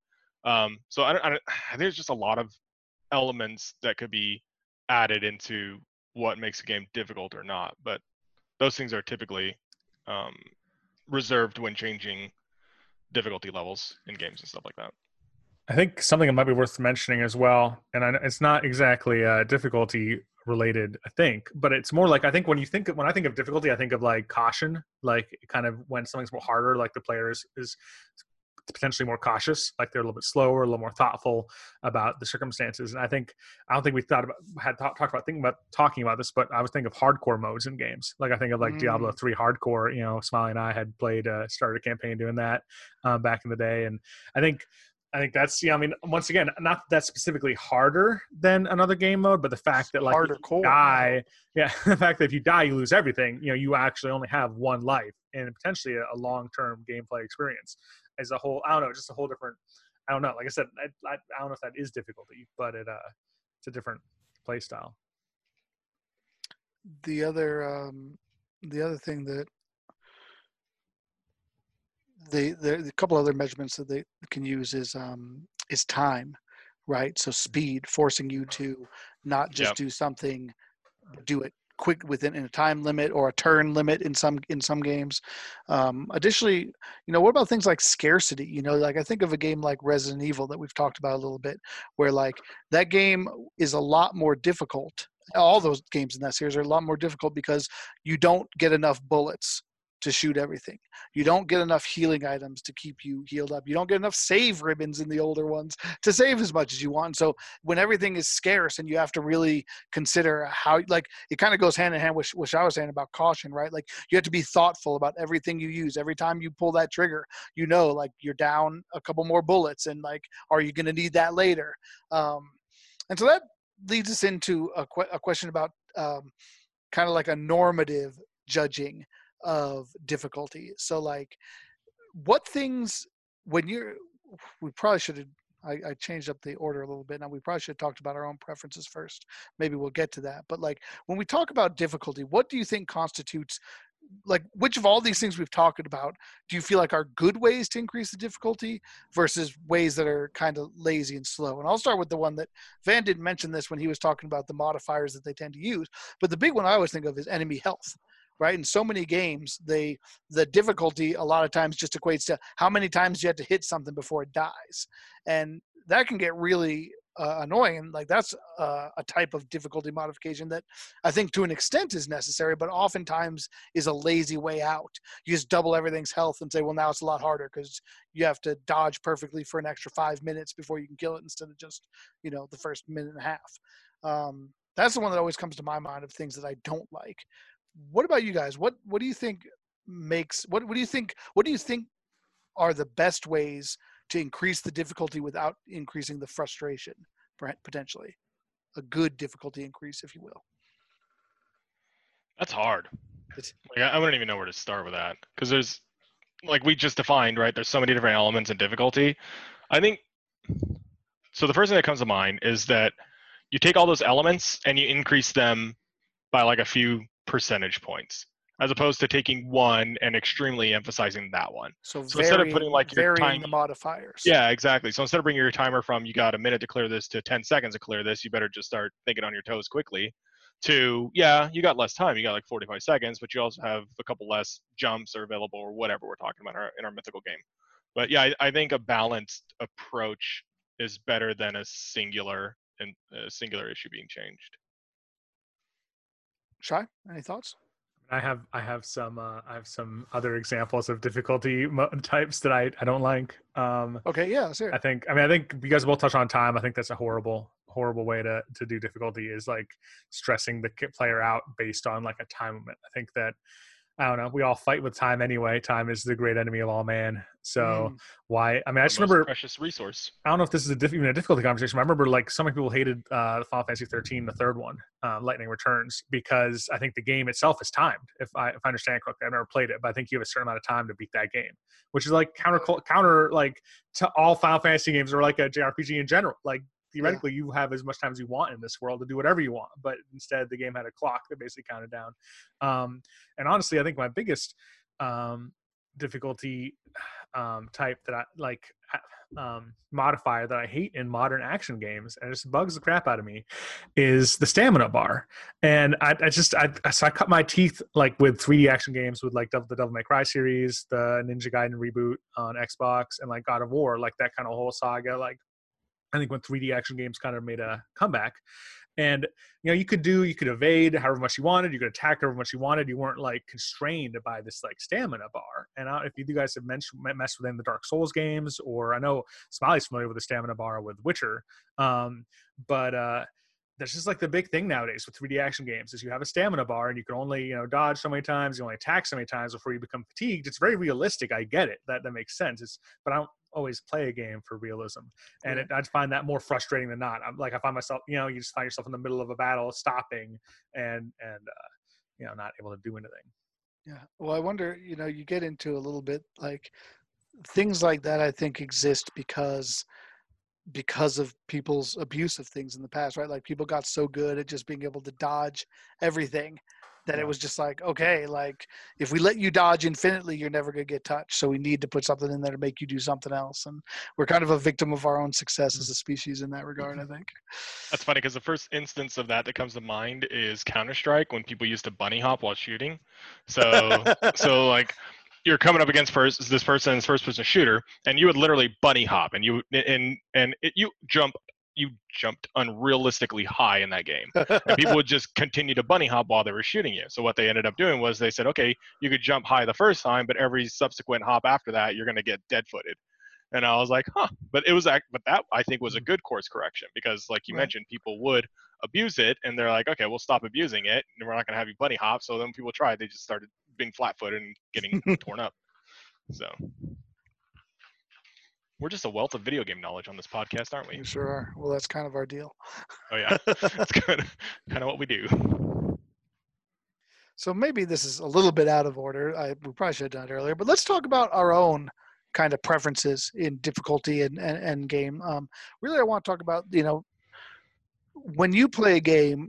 Um, so I, don't, I, don't, I think there's just a lot of elements that could be added into what makes a game difficult or not. But those things are typically um, reserved when changing difficulty levels in games and stuff like that. I think something that might be worth mentioning as well, and I, it's not exactly a difficulty related i think but it's more like i think when you think of, when i think of difficulty i think of like caution like kind of when something's more harder like the player is, is potentially more cautious like they're a little bit slower a little more thoughtful about the circumstances and i think i don't think we thought about had talked about thinking about talking about this but i was thinking of hardcore modes in games like i think of like mm. diablo 3 hardcore you know smiley and i had played uh started a campaign doing that um, back in the day and i think I think that's yeah. I mean, once again, not that specifically harder than another game mode, but the fact that like harder core. die, yeah, the fact that if you die, you lose everything. You know, you actually only have one life and potentially a, a long-term gameplay experience as a whole. I don't know, just a whole different. I don't know. Like I said, I, I, I don't know if that is difficulty, but it uh, it's a different play style. The other, um, the other thing that the, the a couple other measurements that they can use is um, is time, right? So speed, forcing you to not just yep. do something, do it quick within in a time limit or a turn limit in some in some games. Um, additionally, you know, what about things like scarcity? You know, like I think of a game like Resident Evil that we've talked about a little bit, where like that game is a lot more difficult. All those games in that series are a lot more difficult because you don't get enough bullets to shoot everything. You don't get enough healing items to keep you healed up. You don't get enough save ribbons in the older ones to save as much as you want. So when everything is scarce and you have to really consider how, like, it kind of goes hand in hand with what I was saying about caution, right? Like, you have to be thoughtful about everything you use. Every time you pull that trigger, you know, like, you're down a couple more bullets, and like, are you going to need that later? Um, and so that leads us into a, que- a question about um, kind of like a normative judging of difficulty. So like what things when you're we probably should have I, I, changed up the order a little bit. Now we probably should have talked about our own preferences first. Maybe we'll get to that. But like when we talk about difficulty, what do you think constitutes like which of all these things we've talked about do you feel like are good ways to increase the difficulty versus ways that are kind of lazy and slow and i'll start with the one that van didn't mention this when he was talking about the modifiers that they tend to use but the big one i always think of is enemy health right? In so many games, they the difficulty a lot of times just equates to how many times you have to hit something before it dies, and that can get really uh, annoying. Like that's a type of difficulty modification that I think to an extent is necessary, but oftentimes is a lazy way out. You just double everything's health and say, well, now it's a lot harder because you have to dodge perfectly for an extra five minutes before you can kill it instead of just you know the first minute and a half. Um, that's the one that always comes to my mind of things that I don't like what about you guys? What what do you think makes what what do you think what do you think are the best ways to increase the difficulty without increasing the frustration potentially? A good difficulty increase, if you will. That's hard. Like, I wouldn't even know where to start with that because there's like we just defined right. There's so many different elements in difficulty. I think so. The first thing that comes to mind is that you take all those elements and you increase them by like a few percentage points as opposed to taking one and extremely emphasizing that one. So, so varying, instead of putting like your time the modifiers. Yeah, exactly. So instead of bringing your timer from you got a minute to clear this to 10 seconds to clear this, you better just start thinking on your toes quickly. To yeah, you got less time. You got like 45 seconds, but you also have a couple less jumps are available or whatever we're talking about in our, in our mythical game. But yeah, I, I think a balanced approach is better than a singular and a singular issue being changed. Shy, any thoughts? I have I have some uh, I have some other examples of difficulty mo- types that I, I don't like. Um, Okay, yeah, it. I think I mean I think you guys both touch on time. I think that's a horrible horrible way to to do difficulty is like stressing the player out based on like a time limit. I think that I don't know. We all fight with time anyway. Time is the great enemy of all man. So Mm. why? I mean, I just remember precious resource. I don't know if this is a diff- even a difficulty conversation. I remember like so many people hated uh, Final Fantasy 13, the third one, uh, Lightning Returns, because I think the game itself is timed. If I if I understand correctly, I've never played it, but I think you have a certain amount of time to beat that game, which is like counter counter like to all Final Fantasy games or like a JRPG in general. Like theoretically, you have as much time as you want in this world to do whatever you want, but instead the game had a clock that basically counted down. Um, and honestly, I think my biggest um, difficulty um, type that I like um, modifier that I hate in modern action games, and it just bugs the crap out of me, is the stamina bar. And I, I just I so I cut my teeth like with 3D action games with like the Devil May Cry series, the Ninja Gaiden reboot on Xbox, and like God of War, like that kind of whole saga. Like I think when 3D action games kind of made a comeback. And you know, you could do, you could evade however much you wanted, you could attack however much you wanted. You weren't like constrained by this like stamina bar. And I, if you guys have mentioned messed with any of the Dark Souls games, or I know Smiley's familiar with the stamina bar with Witcher, um, but uh, that's just like the big thing nowadays with 3D action games is you have a stamina bar and you can only you know dodge so many times, you only attack so many times before you become fatigued. It's very realistic. I get it. That that makes sense. It's but I don't always play a game for realism, and it, I'd find that more frustrating than not. I'm like I find myself, you know, you just find yourself in the middle of a battle, stopping and and uh, you know not able to do anything. Yeah. Well, I wonder, you know, you get into a little bit like things like that I think exist because because of people's abuse of things in the past, right? Like people got so good at just being able to dodge everything that Yeah. it was just like, okay, like if we let you dodge infinitely, you're never going to get touched. So we need to put something in there to make you do something else. And we're kind of a victim of our own success as a species in that regard, I mm-hmm. think. That's funny because the first instance of that that comes to mind is Counter Strike when people used to bunny hop while shooting. So so like you're coming up against first this person, this first person shooter, and you would literally bunny hop and you and and it, you jump you jumped unrealistically high in that game. And people would just continue to bunny hop while they were shooting you. So what they ended up doing was they said, okay, you could jump high the first time, but every subsequent hop after that, you're going to get dead footed. And I was like, huh. But it was, but that I think was a mm-hmm. good course correction because, like you Right. mentioned, people would abuse it, and they're like, okay, we'll stop abusing it, and we're not going to have you bunny hop. So then people tried, they just started being flat footed and getting torn up. So we're just a wealth of video game knowledge on this podcast, aren't we? We sure are. Well, that's kind of our deal. Oh yeah, that's kind of kind of what we do. So maybe this is a little bit out of order. I we probably should have done it earlier, but let's talk about our own kind of preferences in difficulty and, and, and game. Um, really, I want to talk about you know when you play a game,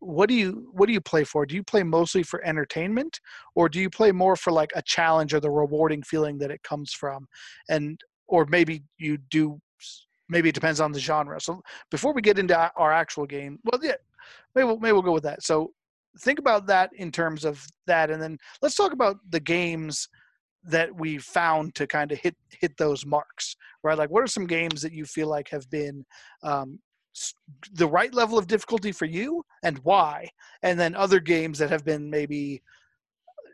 what do you what do you play for? Do you play mostly for entertainment, or do you play more for like a challenge or the rewarding feeling that it comes from? And or maybe you do. Maybe it depends on the genre. So before we get into our actual game, well, yeah, maybe we'll, maybe we'll go with that. So think about that in terms of that and then let's talk about the games that we found to kind of hit hit those marks right like what are some games that you feel like have been um, the right level of difficulty for you and why and then other games that have been maybe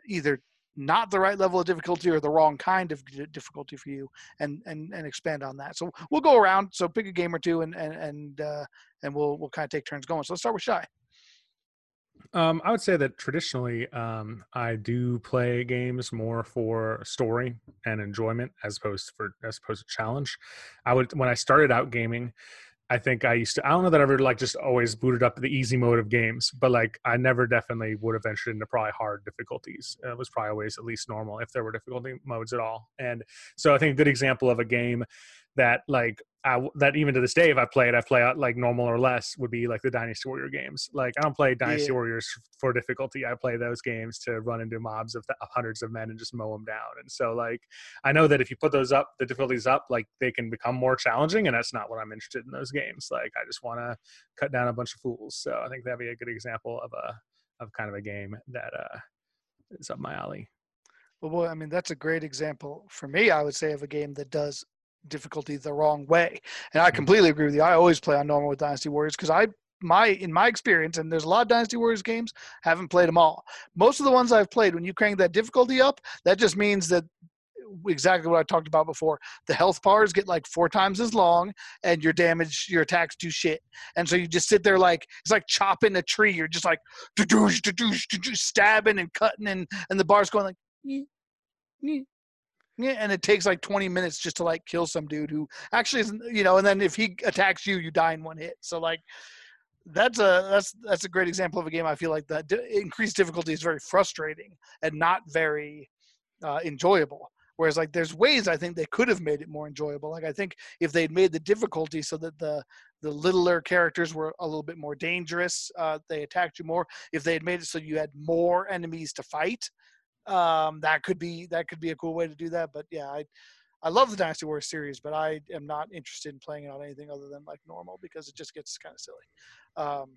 either not the right level of difficulty or the wrong kind of difficulty for you and and and expand on that. So we'll go around so pick a game or two and and and uh, and we'll we'll kind of take turns going. So let's start with shy. Um, I would say that traditionally, um, I do play games more for story and enjoyment as opposed for as opposed to challenge. I would when I started out gaming, I think I used to. I don't know that I ever like just always booted up the easy mode of games, but like I never definitely would have ventured into probably hard difficulties. It was probably always at least normal if there were difficulty modes at all. And so I think a good example of a game that like I, that even to this day, if I play it, I play out like normal or less would be like the Dynasty Warrior games. Like I don't play Dynasty Yeah. Warriors for difficulty. I play those games to run into mobs of, th- of hundreds of men and just mow them down. And so like I know that if you put those up, the difficulties up, like they can become more challenging, and that's not what I'm interested in those games. Like I just want to cut down a bunch of fools. So I think that'd be a good example of a of kind of a game that uh, is up my alley. Well, boy, I mean, that's a great example for me, I would say, of a game that does difficulty the wrong way. And I Mhm. completely agree with you. I always play on normal with Dynasty Warriors because I my in my experience, and there's a lot of Dynasty Warriors games, haven't played them all. Most of the ones I've played, when you crank that difficulty up, that just means that exactly what I talked about before. The health bars get like four times as long, and your damage, your attacks do shit. And so you just sit there like it's like chopping a tree. You're just like stabbing and cutting, and and the bars going like. And it takes like 20 minutes just to like kill some dude who actually isn't, you know, and then if he attacks you, you die in one hit. So like that's a that's that's a great example of a game I feel like that increased difficulty is very frustrating and not very uh, enjoyable. Whereas like there's ways I think they could have made it more enjoyable. Like I think if they'd made the difficulty so that the the littler characters were a little bit more dangerous, uh, they attacked you more. If they had made it so you had more enemies to fight, um, that could be that could be a cool way to do that. But yeah, I I love the Dynasty Warriors series, but I am not interested in playing it on anything other than like normal because it just gets kind of silly. Um,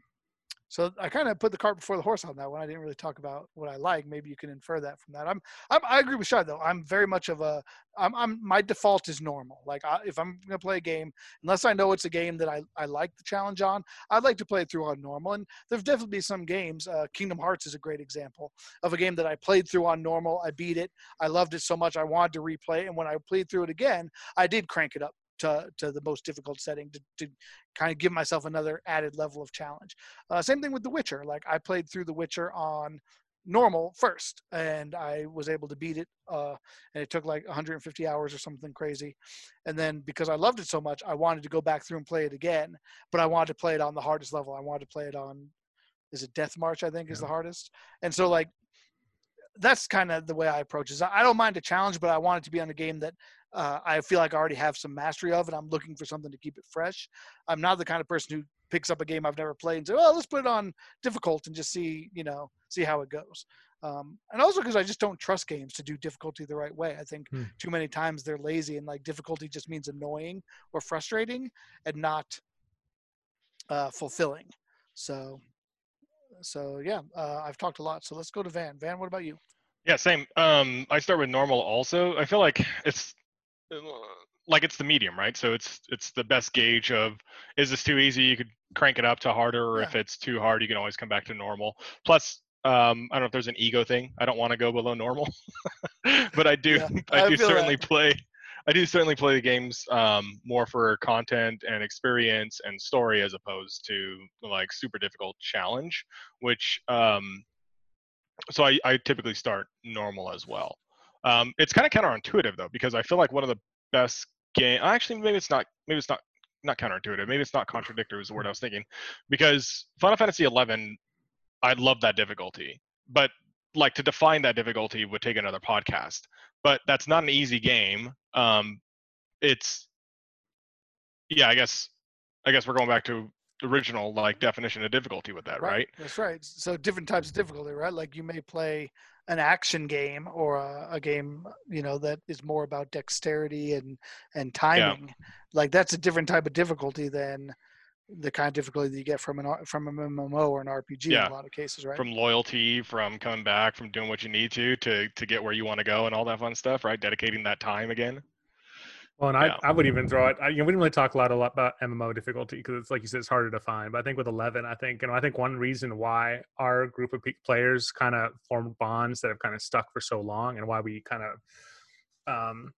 so I kind of put the cart before the horse on that one. I didn't really talk about what I like. Maybe you can infer that from that. I'm, I'm I agree with Shad though. I'm very much of a I'm, I'm my default is normal. Like I, if I'm gonna play a game, unless I know it's a game that I, I like the challenge on, I'd like to play it through on normal. And there's definitely some games. Uh, Kingdom Hearts is a great example of a game that I played through on normal. I beat it. I loved it so much I wanted to replay it. And when I played through it again, I did crank it up to, to the most difficult setting to, to kind of give myself another added level of challenge. Uh, same thing with The Witcher. Like I played through The Witcher on normal first, and I was able to beat it. Uh, and it took like 150 hours or something crazy. And then because I loved it so much, I wanted to go back through and play it again. But I wanted to play it on the hardest level. I wanted to play it on, is it Death March? I think is the hardest. And so like that's kind of the way I approach it. I don't mind a challenge, but I want it to be on a game that uh, I feel like I already have some mastery of, and I'm looking for something to keep it fresh. I'm not the kind of person who picks up a game I've never played and say, "Well, let's put it on difficult and just see, you know, see how it goes." Um, and also because I just don't trust games to do difficulty the right way. I think Hmm. too many times they're lazy and like difficulty just means annoying or frustrating and not uh, fulfilling. So, so yeah, uh, I've talked a lot. So let's go to Van. Van, what about you? Yeah, same. Um, I start with normal also. I feel like it's like it's the medium, right? So it's it's the best gauge of is this too easy? You could crank it up to harder, or if it's too hard, you can always come back to normal. Plus, um, I don't know if there's an ego thing. I don't want to go below normal, but I do. Yeah, I I do certainly that. play. I do certainly play the games um, more for content and experience and story as opposed to like super difficult challenge, which um, so I, I typically start normal as well. Um, it's kind of counterintuitive though because I feel like one of the best game. Actually, maybe it's not. Maybe it's not not counterintuitive. Maybe it's not contradictory. is the word I was thinking, because Final Fantasy XI, I love that difficulty, but like to define that difficulty would take another podcast. But that's not an easy game. Um, it's yeah. I guess I guess we're going back to original like definition of difficulty with that, right? That's right. So different types of difficulty, right? Like you may play an action game or a, a game, you know, that is more about dexterity and and timing. Like that's a different type of difficulty than the kind of difficulty that you get from an from an MMO or an RPG Yeah. in a lot of cases, right? from loyalty, from coming back, from doing what you need to to to get where you want to go, and all that fun stuff, right? Dedicating that time again. Well, and I, Yeah. I would even throw it. I, you know, we didn't really talk a lot, a lot about MMO difficulty because it's like you said, it's harder to find. But I think with eleven, I think you know, I think one reason why our group of players kind of formed bonds that have kind of stuck for so long, and why we kind of, um,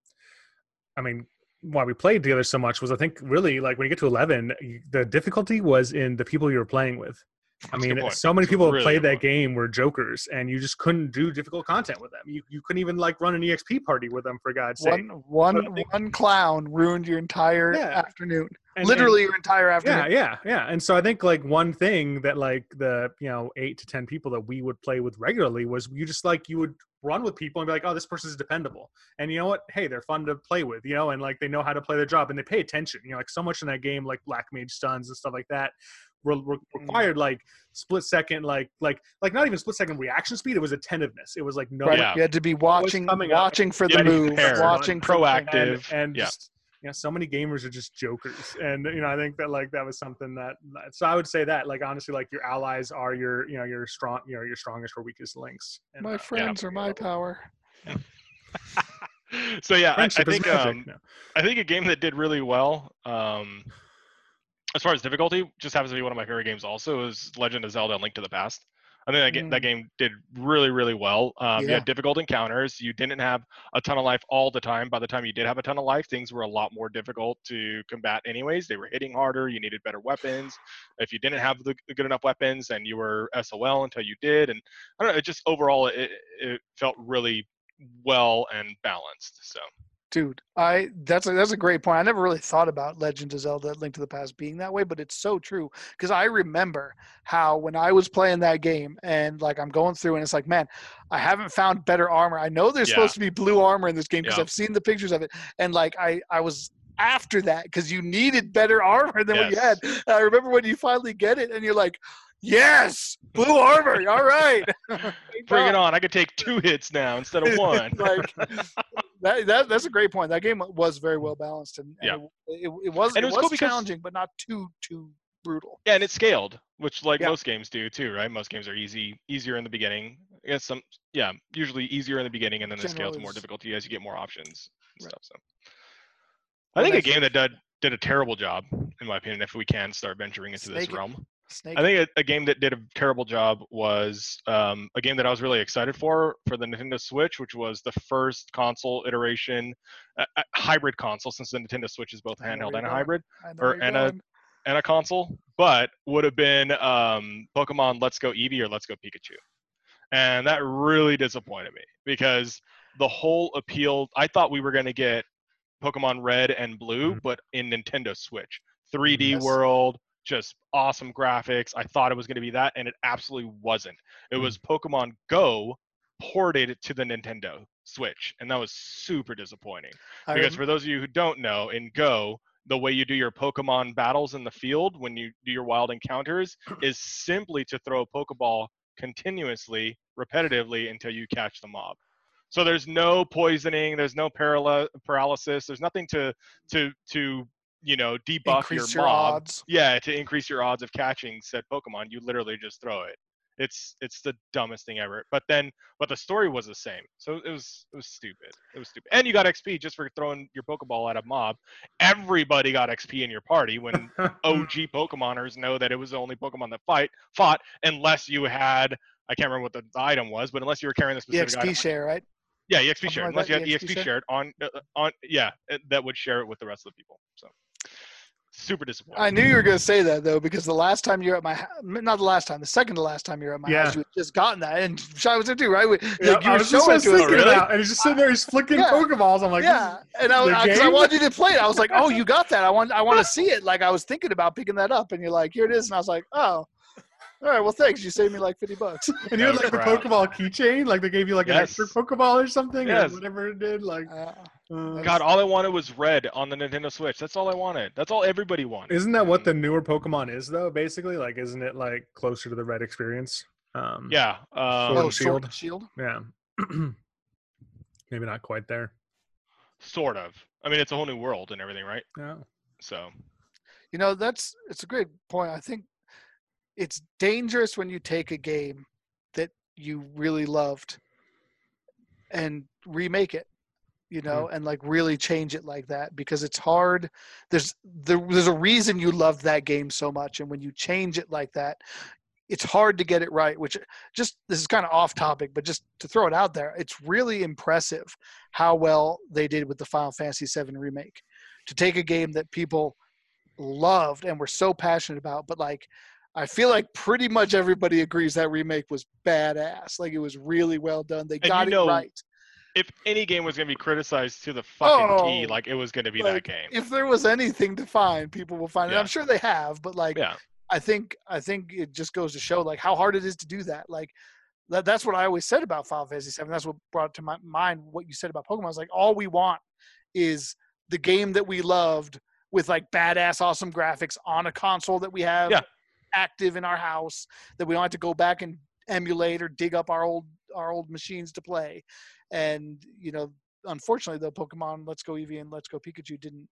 I mean, why we played together so much was I think really like when you get to eleven, you- the difficulty was in the people you were playing with. I That's a mean, so many people have really played that point. game were jokers, and you just couldn't do difficult content with them. You you couldn't even like run an EXP party with them for God's sake. one one think- one clown ruined your entire Yeah. afternoon. And- and- Literally your entire afternoon. yeah yeah yeah and so i think like one thing that like the you know eight to ten people that we would play with regularly was you just like you would run with people and be like oh this person's dependable and you know what hey they're fun to play with you know and like they know how to play their job and they pay attention you know like so much in that game like black mage stuns and stuff like that were, were required like split second like like like not even split second reaction speed it was attentiveness it was like no Right. Yeah. You had to be watching coming up. watching for the be move, watching for the thing. Proactive. and, and yeah. just you know so many gamers are just jokers and you know i think that like that was something that so i would say that like honestly like your allies are your you know your strong you know your strongest or weakest links and, My uh, friends are my power. so yeah, I, I think um, No. I think a game that did really well, um, as far as difficulty, just happens to be one of my favorite games. Also, is Legend of Zelda: Link to the Past. I think that, ga- that Mm. game did really, really well. Um, You had difficult encounters. You didn't have a ton of life all the time. By the time you did have a ton of life, things were a lot more difficult to combat. Anyways, they were hitting harder. You needed better weapons. If you didn't have the the good enough weapons, then you were SOL until you did. And I don't know. It just overall, it, it felt really well and balanced. So. Dude, I that's a that's a great point. I never really thought about Legend of Zelda: Link to the Past being that way, but it's so true because I remember how when I was playing that game and like I'm going through and it's like, man, I haven't found better armor. I know there's Yeah. supposed to be blue armor in this game because Yeah. I've seen the pictures of it, and like I I was after that because you needed better armor than what you had. And I remember when you finally get it and you're like, yes, blue armor. All right, Bring it on! I could take two hits now instead of one. like that, that that's a great point. That game was very well balanced and, and Yeah. it, it, it was And it it was was, cool challenging, but not too too brutal. yeah, and it scaled, which like Yeah. most games do too, right? Most games are easy, easier in the beginning. I guess some, yeah, usually easier in the beginning, and then they scale to more difficulty as you get more options and Right. stuff. So, Well, I think a game that did did a terrible job, in my opinion, if we can start venturing into Snake this it. realm. Snake. I think a, a game that did a terrible job was um, a game that I was really excited for for the Nintendo Switch, which was the first console iteration, uh, uh, hybrid console, since the Nintendo Switch is both handheld and a hybrid or- and a- and a console, but would have been um, Pokemon Let's Go Eevee or Let's Go Pikachu. And that really disappointed me because the whole appeal, I thought we were going to get Pokemon Red and Blue, Mhm. but in Nintendo Switch. 3D Yes. world, just awesome graphics. I thought it was going to be that, and it absolutely wasn't. It Mhm. was Pokemon Go ported to the Nintendo Switch, and that was super disappointing I because rem- for those of you who don't know, in Go, the way you do your Pokemon battles in the field when you do your wild encounters is simply to throw a Pokeball continuously, repetitively until you catch the mob. So there's no poisoning, there's no paral- paralysis, there's nothing to to to you know debuff increase your your mob. odds. Yeah, to increase your odds of catching said Pokemon, you literally just throw it. It's it's the dumbest thing ever. But then, but the story was the same. So it was it was stupid. It was stupid. And you got XP just for throwing your Pokeball at a mob. Everybody got XP in your party when OG Pokemoners know that it was the only Pokemon that fight fought, unless you had I can't remember what the, the item was, but unless you were carrying the specific EXP item. share, right? Yeah, EXP share. like Unless that, you had EXP EXP shared on uh, on yeah, uh, that would share it with the rest of the people. So super disappointing. I knew you were going to say that though, because the last time you were at my, hou- not the last time, the second to last time you were at my Yeah. house, you had just gotten that, and Shy was there too, right? We- Yeah, like, you I were was just showing what it to us. really? about, and he's just sitting there, he's flicking Yeah. Pokeballs. I'm like, yeah, and I, the because I, wanted you to play it. I was like, "Oh, you got that? I want, I want to see it." Like I was thinking about picking that up, and you're like, "Here it is," and I was like, "Oh, all right, well, thanks. You saved me like fifty bucks." and you had That like the. Pokeball keychain, like they gave you like an extra Pokeball or something, Yes. or whatever it did. Like, Uh, uh, God, all I wanted was red on the Nintendo Switch. That's all I wanted. That's all everybody wanted. isn't that what the newer Pokemon is though? Basically, like, isn't it like closer to the red experience? Um, Yeah. Sword oh, Um, and sword Shield. and shield. yeah. Maybe not quite there. sort of. I mean, it's a whole new world and everything, right? Yeah. So You know, that's it's a great point. I think it's dangerous when you take a game that you really loved and remake it, you mm-hmm. know, and like really change it like that because it's hard. There's there, there's a reason you loved that game so much, and when you change it like that, it's hard to get it right. Which just this is kind of off topic, but just to throw it out there, it's really impressive how well they did with the Final Fantasy VII remake. To take a game that people loved and were so passionate about, but like I feel like pretty much everybody agrees that remake was badass. Like it was really well done. They you got know it right. If any game was going to be criticized to the fucking Oh, like it was going to be like, that game. If there was anything to find, people will find it. I'm sure they have, but like Yeah. I think I think it just goes to show like how hard it is to do that. Like that, that's what I always said about Final Fantasy VII. That's what brought to my mind what you said about Pokemon. It's like all we want is the game that we loved with like badass, awesome graphics on a console that we have Yeah. active in our house that we don't have to go back and emulate or dig up our old our old machines to play. And you know, unfortunately, though, Pokemon Let's Go Eevee and Let's Go Pikachu didn't.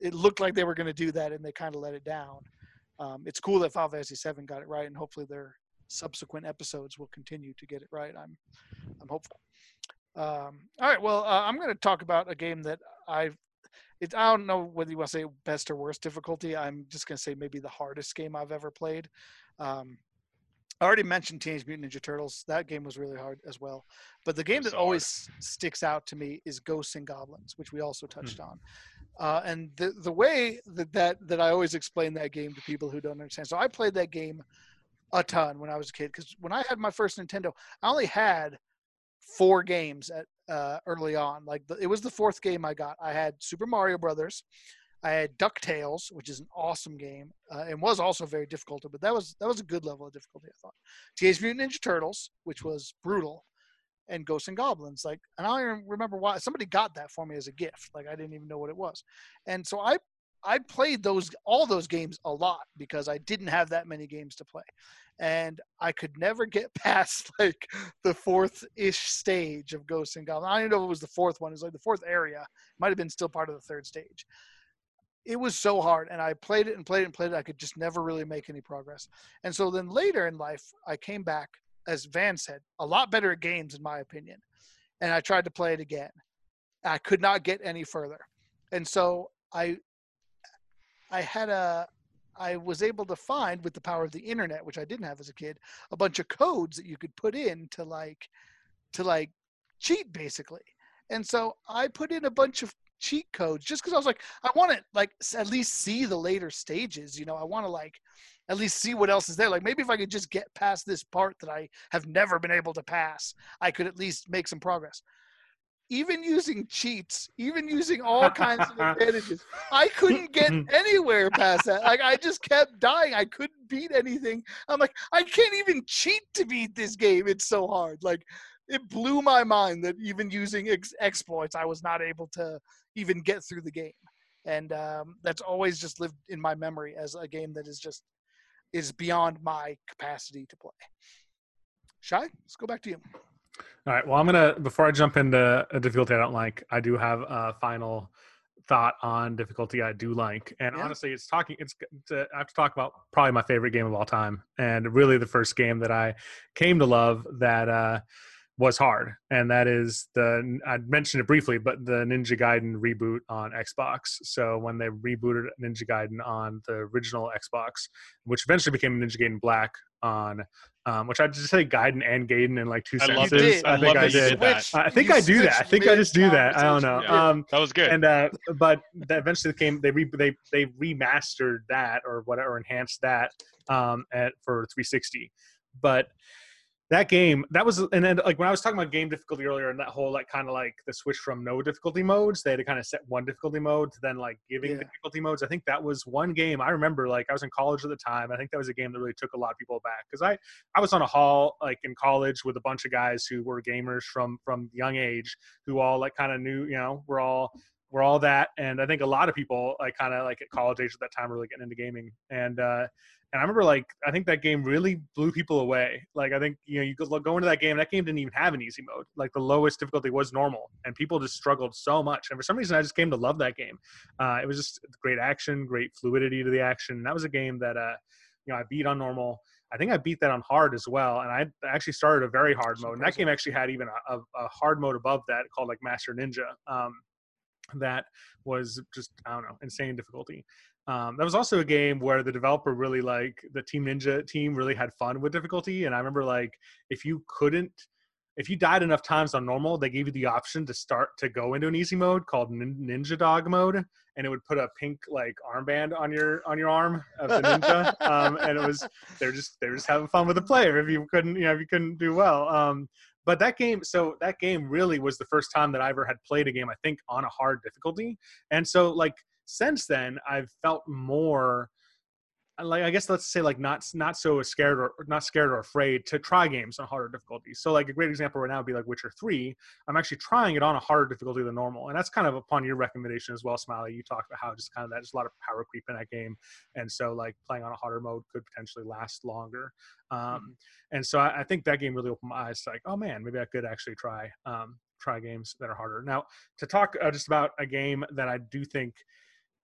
It looked like they were going to do that, and they kind of let it down. Um, it's cool that Final Fantasy VII got it right, and hopefully their subsequent episodes will continue to get it right. I'm, I'm hopeful. Um, all right. Well, uh, I'm going to talk about a game that I've. It, I don't know whether you want to say best or worst difficulty. I'm just going to say maybe the hardest game I've ever played. Um, I already mentioned Teenage Mutant Ninja Turtles. That game was really hard as well. But the game that always sticks out to me is Ghosts and Goblins, which we also touched on. Uh, and the the way that, that that I always explain that game to people who don't understand. So I played that game a ton when I was a kid because when I had my first Nintendo, I only had four games at uh, early on. Like the, it was the fourth game I got. I had Super Mario Brothers. I had DuckTales, which is an awesome game, uh, and was also very difficult, but that was that was a good level of difficulty, I thought. Teenage Mutant Ninja Turtles, which was brutal, and Ghosts and Goblins. Like, and I don't even remember why somebody got that for me as a gift. Like, I didn't even know what it was, and so I I played those all those games a lot because I didn't have that many games to play, and I could never get past like the fourth ish stage of Ghosts and Goblins. I don't know if it was the fourth one. It was like the fourth area. It might have been still part of the third stage it was so hard and i played it and played it and played it i could just never really make any progress. And so then later in life i came back as van said a lot better at games in my opinion and i tried to play it again. I could not get any further. And so i i had a i was able to find with the power of the internet which i didn't have as a kid a bunch of codes that you could put in to like to like cheat basically. And so i put in a bunch of cheat codes just because I was like, I want to like at least see the later stages. You know, I want to like at least see what else is there. Like maybe if I could just get past this part that I have never been able to pass, I could at least make some progress. Even using cheats, even using all kinds of advantages, I couldn't get anywhere past that. Like I just kept dying. I couldn't beat anything. I'm like, I can't even cheat to beat this game. It's so hard. Like it blew my mind that even using ex- exploits, I was not able to even get through the game. And um, that's always just lived in my memory as a game that is just is beyond my capacity to play. Shy, let's go back to you. All right. Well, I'm gonna before I jump into a difficulty I don't like, I do have a final thought on difficulty I do like, and Yeah. honestly, it's talking. It's, it's uh, I have to talk about probably my favorite game of all time, and really the first game that I came to love that uh, was hard, and that is the I mentioned it briefly, but the Ninja Gaiden reboot on Xbox. So when they rebooted Ninja Gaiden on the original Xbox, which eventually became Ninja Gaiden Black on um, which I just say Gaiden and Gaiden in like two I sentences. I I think I did. that. I think I do that. I think I just do that. I don't know. Yeah. Um, That was good. and uh, but that eventually came. They re, they they remastered that or whatever, enhanced that um, at for 360. But that game, that was, and then like when I was talking about game difficulty earlier, and that whole like kind of like the switch from no difficulty modes, they had to kind of set one difficulty mode to then like giving Yeah. difficulty modes. I think that was one game I remember. Like I was in college at the time. I think that was a game that really took a lot of people back because I I was on a hall like in college with a bunch of guys who were gamers from from young age who all like kind of knew you know we're all we're all that and i think a lot of people like kind of like at college age at that time were really getting into gaming and uh and i remember like i think that game really blew people away like i think you know you could go into that game that game didn't even have an easy mode like the lowest difficulty was normal and people just struggled so much and for some reason i just came to love that game uh it was just great action great fluidity to the action and that was a game that uh you know i beat on normal I think I beat that on hard as well, and I actually started a very hard mode. And that game actually had even a, a, a hard mode above that called like Master Ninja. Um, that was just I don't know insane difficulty. Um, that was also a game where the developer really like the Team Ninja team really had fun with difficulty, and I remember like if you couldn't. If you died enough times on normal, they gave you the option to start to go into an easy mode called nin- Ninja Dog mode, and it would put a pink like armband on your on your arm of the ninja, um, and it was they're just they're just having fun with the player if you couldn't you know if you couldn't do well um but that game so that game really was the first time that i ever had played a game i think on a hard difficulty and so like since then i've felt more like I guess let's say like not not so scared or not scared or afraid to try games on harder difficulties. So like a great example right now would be like Witcher Three. I'm actually trying it on a harder difficulty than normal, and that's kind of upon your recommendation as well, Smiley. You talked about how just kind of that there's a lot of power creep in that game, and so like playing on a harder mode could potentially last longer. Um, and so I, I think that game really opened my eyes to like, oh man, maybe I could actually try um, try games that are harder. Now to talk uh, just about a game that I do think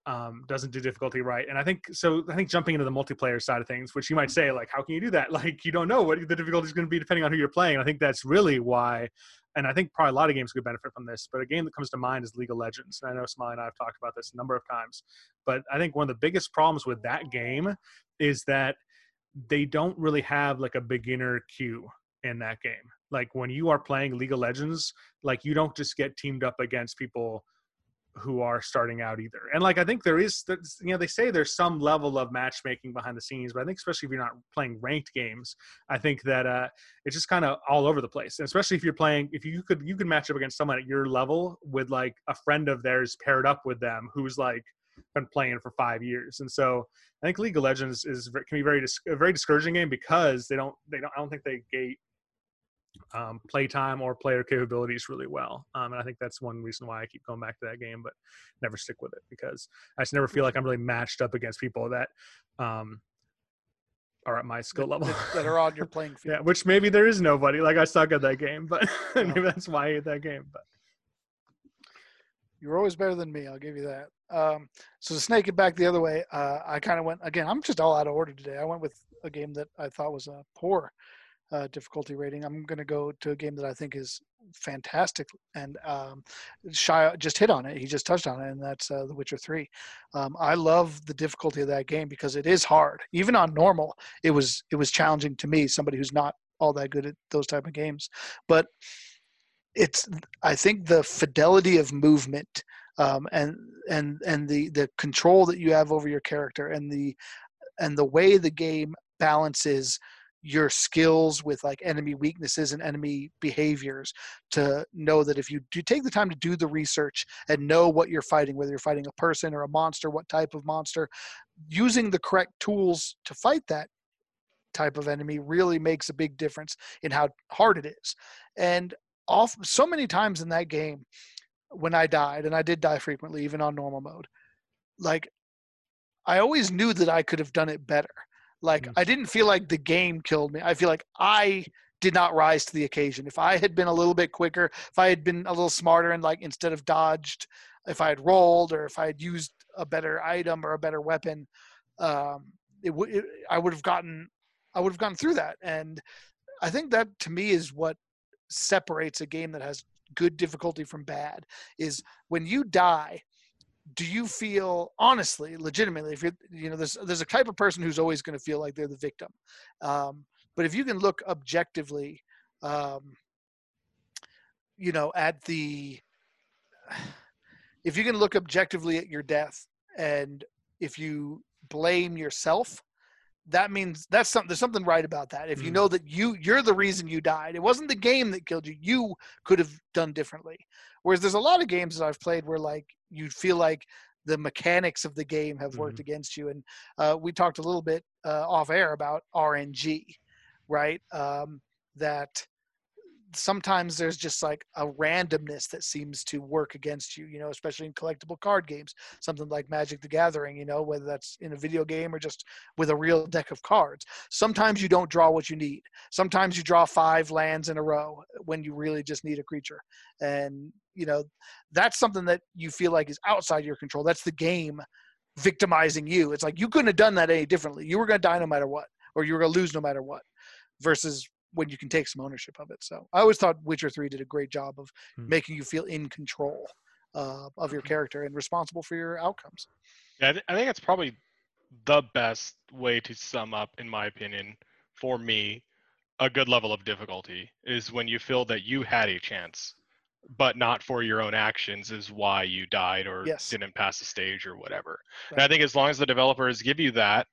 um, doesn't do difficulty right. And I think so. I think jumping into the multiplayer side of things, which you might say, like, how can you do that? Like, you don't know what the difficulty is going to be depending on who you're playing. I think that's really why and I think probably a lot of games could benefit from this. But a game that comes to mind is League of Legends. And I know Smiley and I have talked about this a number of times. But I think one of the biggest problems with that game is that they don't really have like a beginner queue in that game. Like when you are playing League of Legends, like you don't just get teamed up against people who are starting out either. And like I think there is, you know, they say there's some level of matchmaking behind the scenes, but I think especially if you're not playing ranked games, I think that uh, it's just kind of all over the place. And especially if you're playing, if you could you could match up against someone at your level with like a friend of theirs paired up with them who's like been playing for five years. And so I think League of Legends is can be very a very discouraging game because they don't they don't I don't think they gate um, playtime or player capabilities really well. Um, and I think that's one reason why I keep going back to that game, but never stick with it because I just never feel like I'm really matched up against people that um, are at my skill level that are on your playing field. yeah, which maybe there is nobody. Like I suck at that game, but maybe that's why I hate that game. But you're always better than me. I'll give you that. Um, so to snake it back the other way, uh, I kind of went again. I'm just all out of order today. I went with a game that I thought was a poor uh, difficulty rating. I'm going to go to a game that I think is fantastic, and um, Shy just hit on it. He just touched on it, and that's uh, The Witcher Three. Um, I love the difficulty of that game because it is hard. Even on normal, it was it was challenging to me, somebody who's not all that good at those type of games. But it's I think the fidelity of movement um, and and and the the control that you have over your character and the and the way the game balances your skills with like enemy weaknesses and enemy behaviors to know that if you do take the time to do the research and know what you're fighting whether you're fighting a person or a monster what type of monster using the correct tools to fight that type of enemy really makes a big difference in how hard it is. And off so many times in that game when i died and i did die frequently even on normal mode like i always knew that i could have done it better like mm. I didn't feel like the game killed me. I feel like I did not rise to the occasion. If I had been a little bit quicker, if I had been a little smarter and like instead of dodged, if I had rolled or if I had used a better item or a better weapon, um, it would I would have gotten I would have gone through that. And I think that to me is what separates a game that has good difficulty from bad is when you die do you feel honestly legitimately if you're you know there's there's a type of person who's always going to feel like they're the victim um, but if you can look objectively um, you know at the if you can look objectively at your death and if you blame yourself that means that's something there's something right about that if you mm. know that you you're the reason you died it wasn't the game that killed you you could have done differently whereas there's a lot of games that i've played where like you feel like the mechanics of the game have worked mm-hmm. against you and uh, we talked a little bit uh, off air about rng right um, that sometimes there's just like a randomness that seems to work against you, you know, especially in collectible card games, something like Magic the Gathering, you know, whether that's in a video game or just with a real deck of cards. Sometimes you don't draw what you need. Sometimes you draw five lands in a row when you really just need a creature. And, you know, that's something that you feel like is outside your control. That's the game victimizing you. It's like you couldn't have done that any differently. You were going to die no matter what, or you were going to lose no matter what versus when you can take some ownership of it. So I always thought Witcher Three did a great job of hmm. making you feel in control uh, of your character and responsible for your outcomes. Yeah, I, th- I think that's probably the best way to sum up, in my opinion, for me, a good level of difficulty is when you feel that you had a chance, but not for your own actions is why you died or yes. didn't pass the stage or whatever. Right. And I think as long as the developers give you that,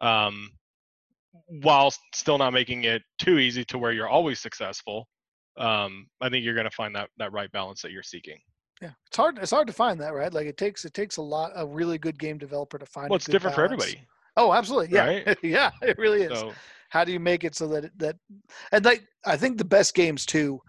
um, while still not making it too easy to where you're always successful. Um, I think you're going to find that that right balance that you're seeking. Yeah, it's hard. It's hard to find that, right? Like it takes it takes a lot a really good game developer to find. Well, it's different balance. for everybody. Oh, absolutely. Yeah, right? yeah, it really is. So, How do you make it so that that and like I think the best games too,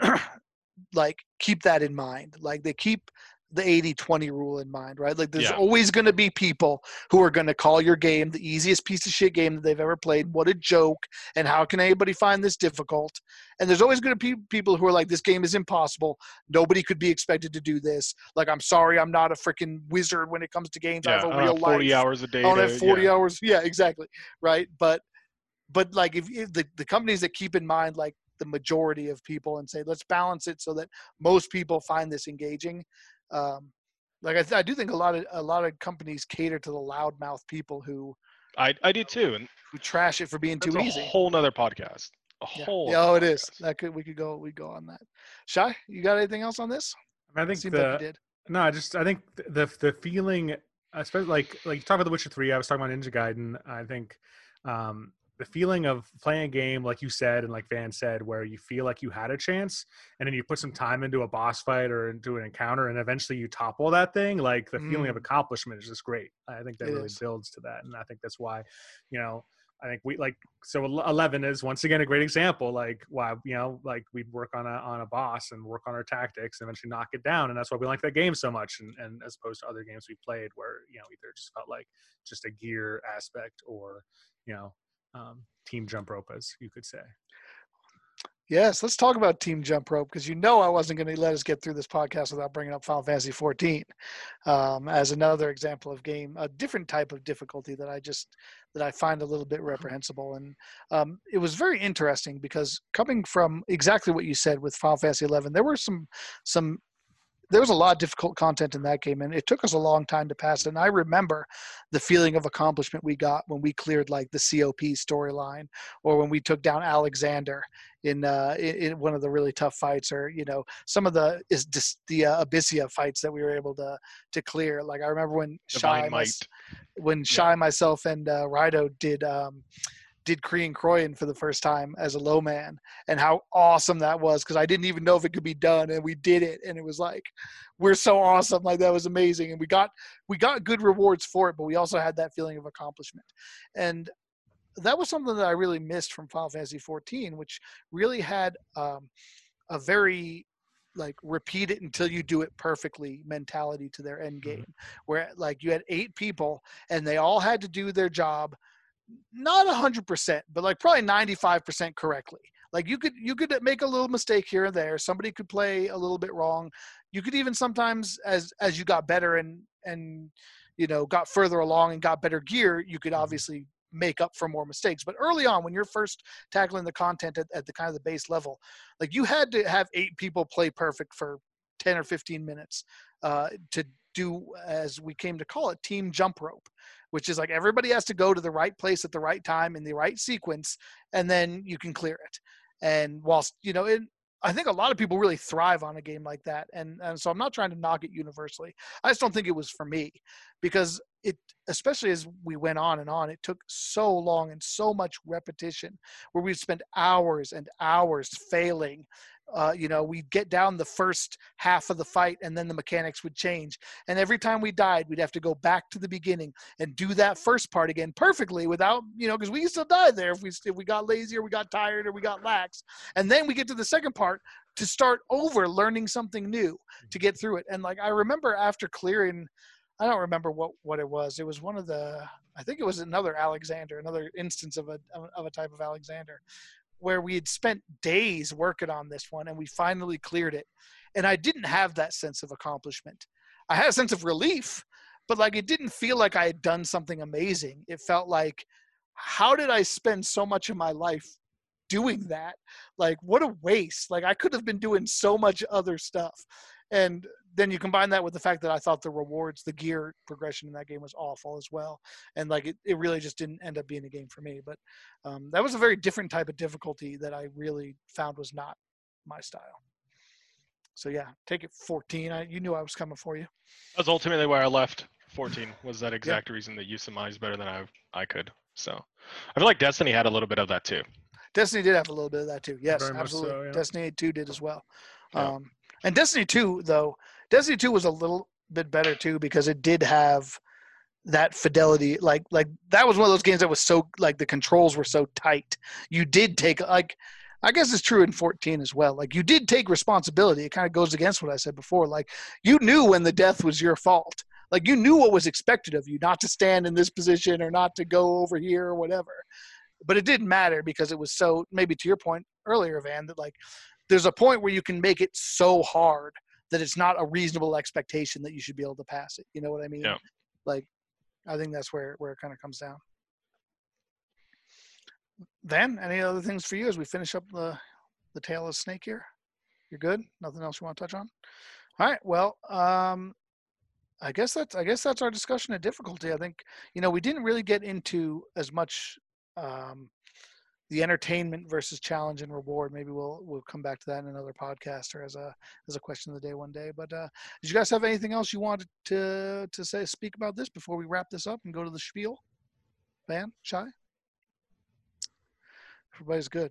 like keep that in mind. Like they keep the 80 20 rule in mind, right? Like there's yeah. always going to be people who are going to call your game the easiest piece of shit game that they've ever played. What a joke. And how can anybody find this difficult? And there's always going to be people who are like, this game is impossible. Nobody could be expected to do this. Like, I'm sorry, I'm not a freaking wizard when it comes to games. Yeah, I have a real 40 life. hours a day. I don't have 40 yeah. hours. Yeah, exactly. Right. But, but like if, if the, the companies that keep in mind, like the majority of people and say let's balance it so that most people find this engaging. Um, like I, th- I do think a lot of a lot of companies cater to the loudmouth people who I I do too, and who trash it for being that's too a easy. whole nother podcast. A Yeah. whole. Yeah, oh, other it is. podcast. That could we could go we go on that. Shy, you got anything else on this? I, mean, I think Seems the like you did. no, I just I think the the feeling, especially like like you talk about The Witcher Three. I was talking about Ninja Gaiden. I think um, the feeling of playing a game like you said and like Van said, where you feel like you had a chance, and then you put some time into a boss fight or into an encounter, and eventually you topple that thing. Like the feeling of Mm. accomplishment is just great. I think that It really is. builds to that, and I think that's why, you know. I think we like so eleven is once again a great example. Like why you know like we'd work on a on a boss and work on our tactics and eventually knock it down, and that's why we like that game so much. And, and as opposed to other games we played where you know either just felt like just a gear aspect or you know um, team jump rope as you could say. Yes, let's talk about Team Jump Rope because you know I wasn't going to let us get through this podcast without bringing up Final Fantasy 14 um, as another example of game, a different type of difficulty that I just that I find a little bit reprehensible. And um, it was very interesting because coming from exactly what you said with Final Fantasy 11, there were some some there was a lot of difficult content in that game, and it took us a long time to pass it. And I remember the feeling of accomplishment we got when we cleared like the COP storyline, or when we took down Alexander in uh, in, in one of the really tough fights, or you know some of the is dis- the uh, Abyssea fights that we were able to to clear. Like I remember when Shy, Divine mys- when Shy, myself, and uh, Rido did. Um, did Korean Croyan for the first time as a low man and how awesome that was because I didn't even know if it could be done and we did it and it was like we're so awesome. Like that was amazing and we got we got good rewards for it but we also had that feeling of accomplishment. And that was something that I really missed from Final Fantasy 14 which really had um, a very like repeat it until you do it perfectly mentality to their end game where like you had eight people and they all had to do their job not 100% but like probably 95% correctly. Like you could you could make a little mistake here and there. Somebody could play a little bit wrong. You could even sometimes as as you got better and and you know got further along and got better gear you could obviously make up for more mistakes. But early on when you're first tackling the content at, at the kind of the base level like you had to have eight people play perfect for 10 or 15 minutes uh, to do as we came to call it team jump rope which is like everybody has to go to the right place at the right time in the right sequence and then you can clear it and whilst you know it I think a lot of people really thrive on a game like that, and and so I'm not trying to knock it universally. I just don't think it was for me, because it, especially as we went on and on, it took so long and so much repetition, where we'd spend hours and hours failing. Uh, you know, we'd get down the first half of the fight, and then the mechanics would change, and every time we died, we'd have to go back to the beginning and do that first part again perfectly without, you know, because we used to die there if we if we got lazy or we got tired or we got lax, and then we get to the second part to start over learning something new to get through it. And like I remember after clearing, I don't remember what what it was. It was one of the I think it was another Alexander, another instance of a of a type of Alexander, where we had spent days working on this one and we finally cleared it. And I didn't have that sense of accomplishment. I had a sense of relief, but like it didn't feel like I had done something amazing. It felt like how did I spend so much of my life doing that like what a waste like i could have been doing so much other stuff and then you combine that with the fact that i thought the rewards the gear progression in that game was awful as well and like it, it really just didn't end up being a game for me but um, that was a very different type of difficulty that i really found was not my style so yeah take it 14 I, you knew i was coming for you That's ultimately why I left 14. Was that exact reason that you surmised better than I I could. So I feel like Destiny had a little bit of that too. Destiny did have a little bit of that too. Yes, Very absolutely. so, yeah. Destiny 2 did as well. Yeah. Um, and Destiny 2, though, Destiny 2 was a little bit better too because it did have that fidelity. Like, like that was one of those games that was so like the controls were so tight. You did take like, I guess it's true in 14 as well. Like you did take responsibility. It kind of goes against what I said before. Like you knew when the death was your fault. Like you knew what was expected of you, not to stand in this position or not to go over here or whatever but it didn't matter because it was so maybe to your point earlier van that like there's a point where you can make it so hard that it's not a reasonable expectation that you should be able to pass it you know what i mean Yeah. like i think that's where where it kind of comes down Then, any other things for you as we finish up the the tail of snake here? You're good. Nothing else you want to touch on? All right. Well, um, I guess that's I guess that's our discussion of difficulty. I think you know we didn't really get into as much um, the entertainment versus challenge and reward. Maybe we'll we'll come back to that in another podcast or as a as a question of the day one day. But uh, did you guys have anything else you wanted to to say speak about this before we wrap this up and go to the spiel? Van, shy. Everybody's good.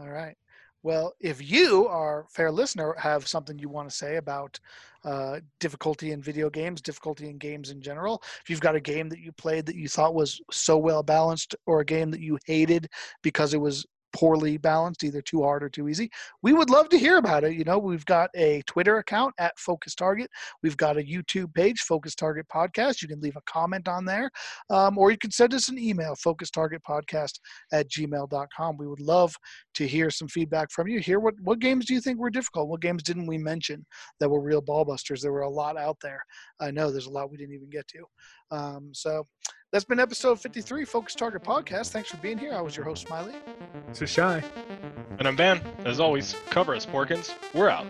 All right. Well, if you, our fair listener, have something you want to say about uh, difficulty in video games, difficulty in games in general, if you've got a game that you played that you thought was so well balanced, or a game that you hated because it was poorly balanced, either too hard or too easy, we would love to hear about it. You know, we've got a Twitter account at Focus Target. We've got a YouTube page, Focus Target Podcast. You can leave a comment on there, um, or you can send us an email, Focus Target Podcast at gmail.com. We would love to hear some feedback from you. Hear what, what games do you think were difficult? What games didn't we mention that were real ball busters? There were a lot out there. I know there's a lot we didn't even get to. Um, so that's been episode 53, Focus Target Podcast. Thanks for being here. I was your host, Smiley. This is Shy. And I'm Van. As always, cover us, Porkins. We're out.